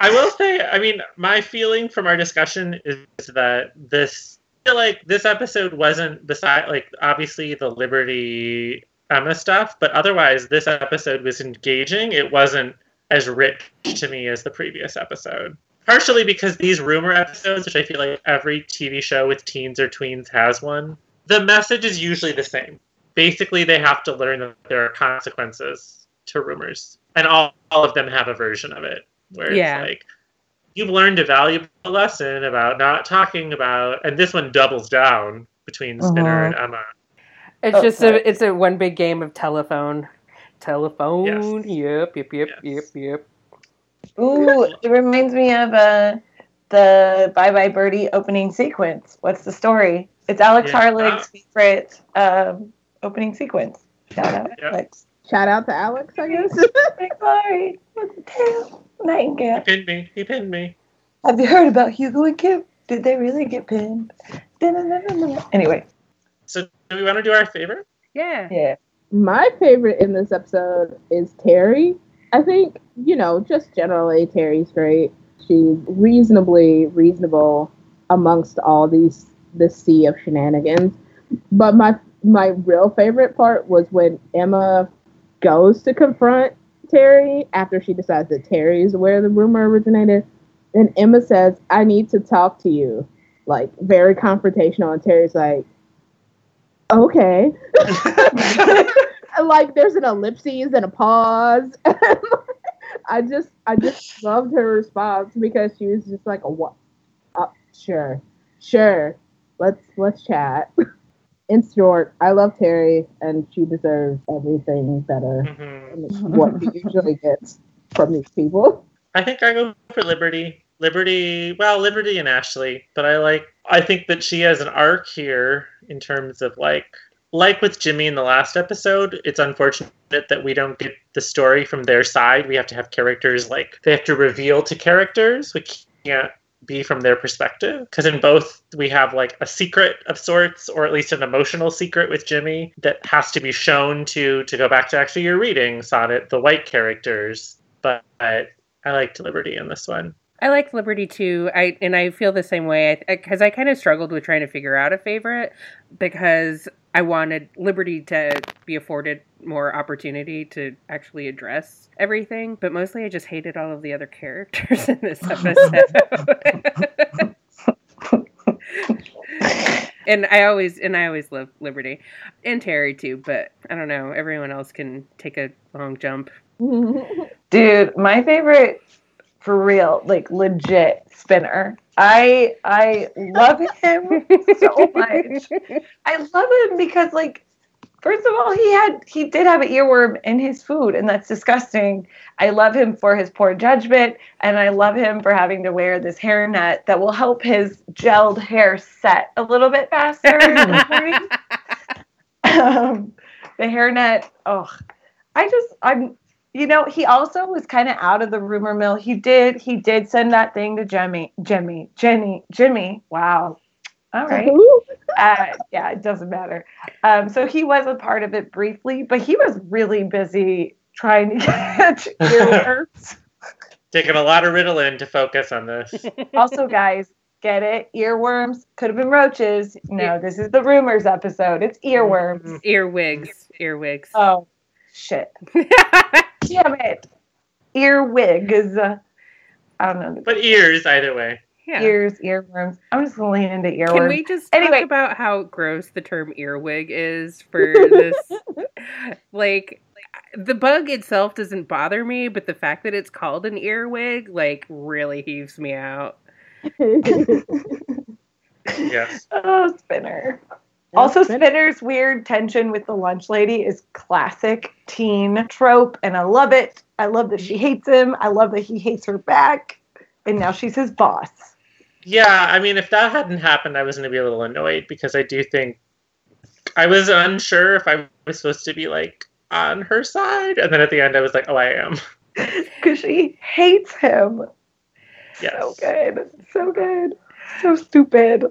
I will say, I mean, my feeling from our discussion is that this, I feel like this episode wasn't beside, like, obviously the Liberty Emma stuff, but otherwise, this episode was engaging. It wasn't as rich to me as the previous episode. Partially because these rumor episodes, which I feel like every TV show with teens or tweens has one, the message is usually the same. Basically, they have to learn that there are consequences to rumors, and all, all of them have a version of it where Yeah. it's like, you've learned a valuable lesson about not talking about, and this one doubles down between Spinner and Emma. It's Oh, just sorry. a it's a one big game of telephone. Telephone. Yes. Yep, yep, yep, Yes. yep, yep. Ooh, it reminds me of uh, the Bye Bye Birdie opening sequence. What's the story? It's Alex Yeah. Harlig's favorite um, opening sequence. Shout out, Yeah. Alex. Shout out to Alex, I guess. Big sorry. What's the tale? He pinned me. He pinned me. Have you heard about Hugo and Kim? Did they really get pinned? Anyway, So, do we want to do our favorite? Yeah. yeah. My favorite in this episode is Terri. I think, you know, just generally Terri's great. She's reasonably reasonable amongst all these this sea of shenanigans. But my my real favorite part was when Emma goes to confront Terri after she decides that Terri is where the rumor originated. And Emma says, I need to talk to you. Like very confrontational and Terri's like, Okay. like there's an ellipses and a pause. I just I just loved her response because she was just like a what uh, sure. Sure. Let's let's chat. In short, I love Terri and she deserves everything better hmm than what she usually gets from these people. I think I go for Liberty. Liberty, well, Liberty and Ashley, but I like. I think that she has an arc here in terms of like, like with Jimmy in the last episode. It's unfortunate that we don't get the story from their side. We have to have characters like they have to reveal to characters. We can't be from their perspective because in both we have like a secret of sorts or at least an emotional secret with jimmy that has to be shown to to go back to actually your reading sonnet the white characters but I liked Liberty in this one. I like Liberty too. I and I feel the same way because I, kind of struggled with trying to figure out a favorite because I wanted Liberty to be afforded more opportunity to actually address everything, but mostly I just hated all of the other characters in this episode. and I always and I always love Liberty and Terri too, but I don't know. Everyone else can take a long jump. Dude, my favorite for real, like legit spinner. I I love him so much. I love him because like first of all, he had he did have an earworm in his food and that's disgusting. I love him for his poor judgment and I love him for having to wear this hairnet that will help his gelled hair set a little bit faster in the morning. um, the hairnet, oh, I just I'm you know, he also was kind of out of the rumor mill. He did he did send that thing to Jimmy, Jimmy, Jenny, Jimmy. Wow. All right. Uh, yeah, it doesn't matter. Um, so he was a part of it briefly, but he was really busy trying to catch earworms. Taking a lot of Ritalin to focus on this. also, guys, get it? Earworms could have been roaches. No, this is the rumors episode. It's earworms. Earwigs, earwigs. Oh, shit. Damn it. Earwigs. I don't know. But ears, either way. yeah. Ears, earworms. I'm just gonna lean into Can earworms. we just Anyway. talk about how gross the term earwig is for this? like, the bug itself doesn't bother me, but the fact that it's called an earwig, like, really heaves me out. Yes. Oh, Spinner. Also, Spinner. Spinner's weird tension with the lunch lady is classic teen trope, and I love it. I love that she hates him. I love that he hates her back, and now she's his boss. Yeah, I mean, if that hadn't happened, I was going to be a little annoyed because I do think I was unsure if I was supposed to be like on her side, and then at the end, I was like, oh, I am. Because she hates him. Yes. So good. So good. So stupid.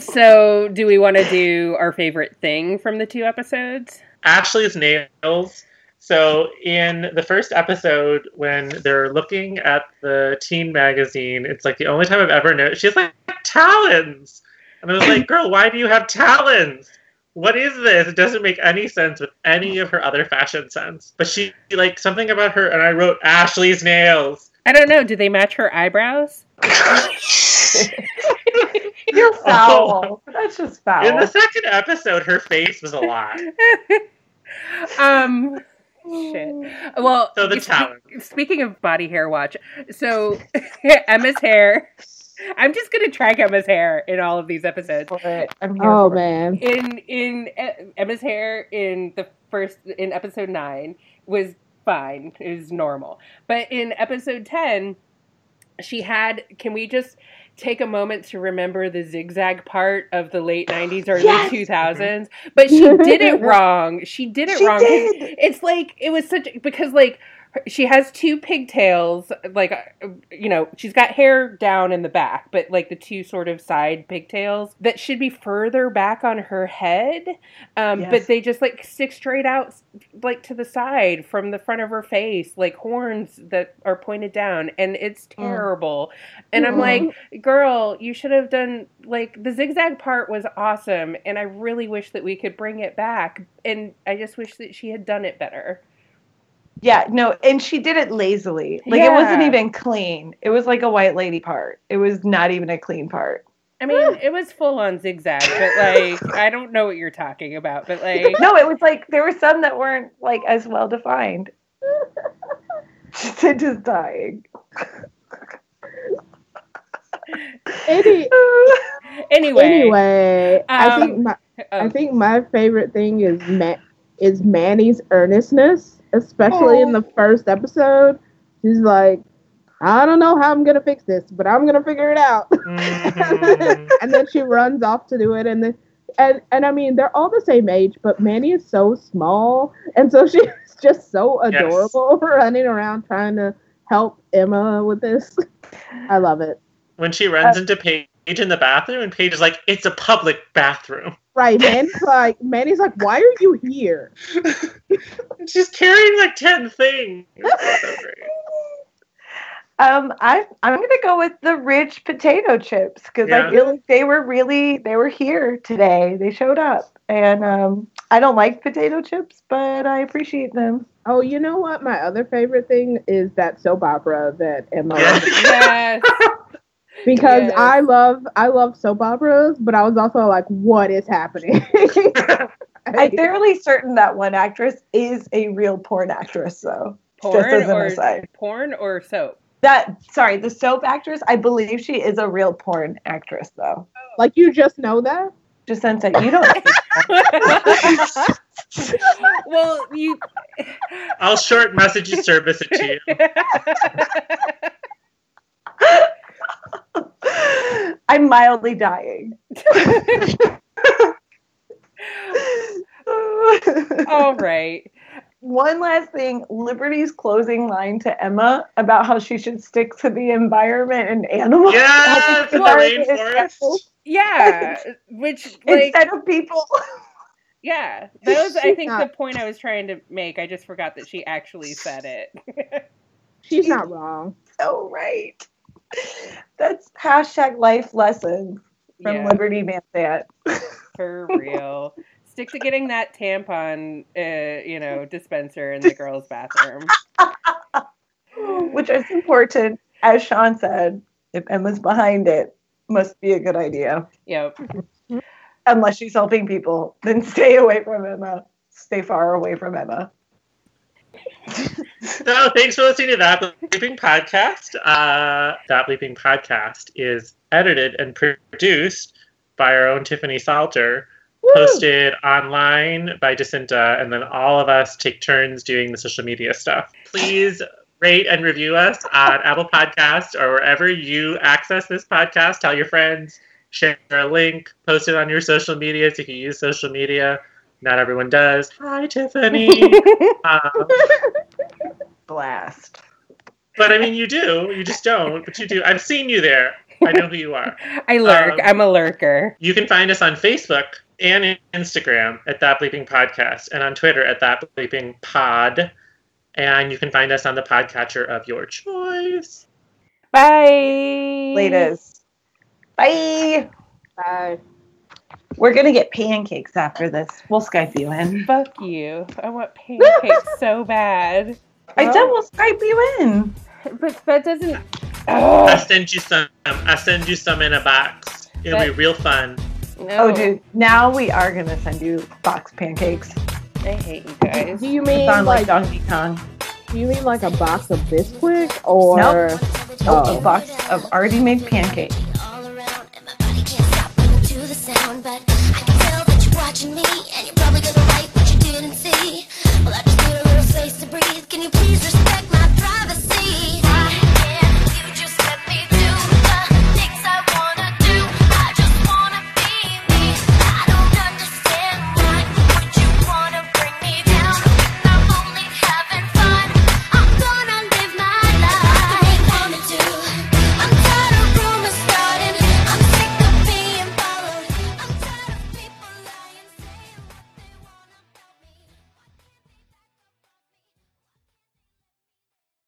So, do we want to do our favorite thing from the two episodes? Ashley's nails. So in the first episode, when they're looking at the teen magazine, it's like the only time I've ever noticed she has like talons, and I was like, "Girl, why do you have talons?" what is this? It doesn't make any sense with any of her other fashion sense. But she like something about her, and I wrote Ashley's nails. I don't know. Do they match her eyebrows? You're foul. That's just foul. In the second episode, her face was a lot. um, shit. Well, So the spe- talent. Speaking of body hair watch, so Emma's hair. I'm just gonna track Emma's hair in all of these episodes. I'm here Oh for it. man. In in uh, Emma's hair in the first in episode nine was fine. It was normal, but in episode ten, she had. Can we just take a moment to remember the zigzag part of the late 90s early Yes! 2000s but she did it wrong she did it She wrong did. it's like it was such because like she has two pigtails like uh, you know she's got hair down in the back but like the two sort of side pigtails that should be further back on her head um Yes. but they just like stick straight out like to the side from the front of her face like horns that are pointed down and it's Mm. terrible and i'm like girl you should have done like the zigzag part was awesome and i really wish that we could bring it back and i just wish that she had done it better Yeah, no, and she did it lazily. Like it wasn't even clean. It was like a white lady part. It was not even a clean part. i mean it was full on zigzag but like i don't know what you're talking about but like No, it was like there were some that weren't like as well defined. She's just dying. Any, anyway anyway, I Um, think my I oh, think my favorite thing is Ma- is Manny's earnestness, especially in the first episode. She's like, I don't know how I'm gonna fix this, but I'm gonna figure it out. Mhm. and then she runs off to do it, and then and and I mean they're all the same age, but Manny is so small, and so she's just so Yes. adorable, running around trying to help Emma with this. I love it. when she runs into Paige in the bathroom, and Paige is like, "It's a public bathroom." Right, Manny's like Manny's like, why are you here? She's carrying like ten things. It's so great. Um, I I'm gonna go with the rich potato chips because Yeah. I feel like they were really they were here today. They showed up, and um, I don't like potato chips, but I appreciate them. Oh, you know what? My other favorite thing is that soap opera that Emma yes because Yes. I love I love soap operas, but I was also like, what is happening? I'm fairly certain that one actress is a real porn actress, though. porn Just as an or aside. porn or soap That sorry, the soap actress. I believe she is a real porn actress, though. Oh. like you just know that. Just since that you don't. well you I'll short message you service it to you. I'm mildly dying. all right One last thing Liberty's closing line to Emma about how she should stick to the environment and animals. Yes, the How the environment is rainforest. yeah which like Instead of people. yeah that was i think not- the point i was trying to make i just forgot that she actually said it She's not wrong. so right. That's hashtag life lessons from yeah Liberty Van Zandt. for real stick to getting that tampon uh, you know dispenser in the girls bathroom Which is important. As Sean said, if Emma's behind it, must be a good idea. yep Unless she's helping people, then stay away from Emma. Stay far away from Emma. So thanks for listening to that bleeping podcast. Uh, that bleeping podcast is edited and produced by our own Tiffany Salter, posted online by Jacinta, and then all of us take turns doing the social media stuff. Please rate and review us on Apple Podcasts or wherever you access this podcast. Tell your friends, share a link, post it on your social medias if you use social media. Not everyone does. Hi, Tiffany. um, Blast. but I mean, you do. You just don't. But you do. I've seen you there. I know who you are. i lurk Um, i'm a lurker You can find us on Facebook and Instagram at That Bleeping Podcast, and on Twitter at That Bleeping Pod. And you can find us on the podcatcher of your choice. bye Latest. Bye. Bye. We're gonna get pancakes after this. We'll Skype you in. Fuck you. I want pancakes so bad. I said we'll Skype you in. But that doesn't. I'll Oh, send you some. I'll send you some in a box. It'll be real fun. no. Oh, dude, now we are gonna send you box pancakes. I hate you guys. Do you mean Sound like like? Donkey Kong. Do you mean like a box of Bisquick or? Nope. Oh. A box of already made pancakes. all around and my body can't stop to the sound but I can tell that you're watching me Can you please respect my privacy?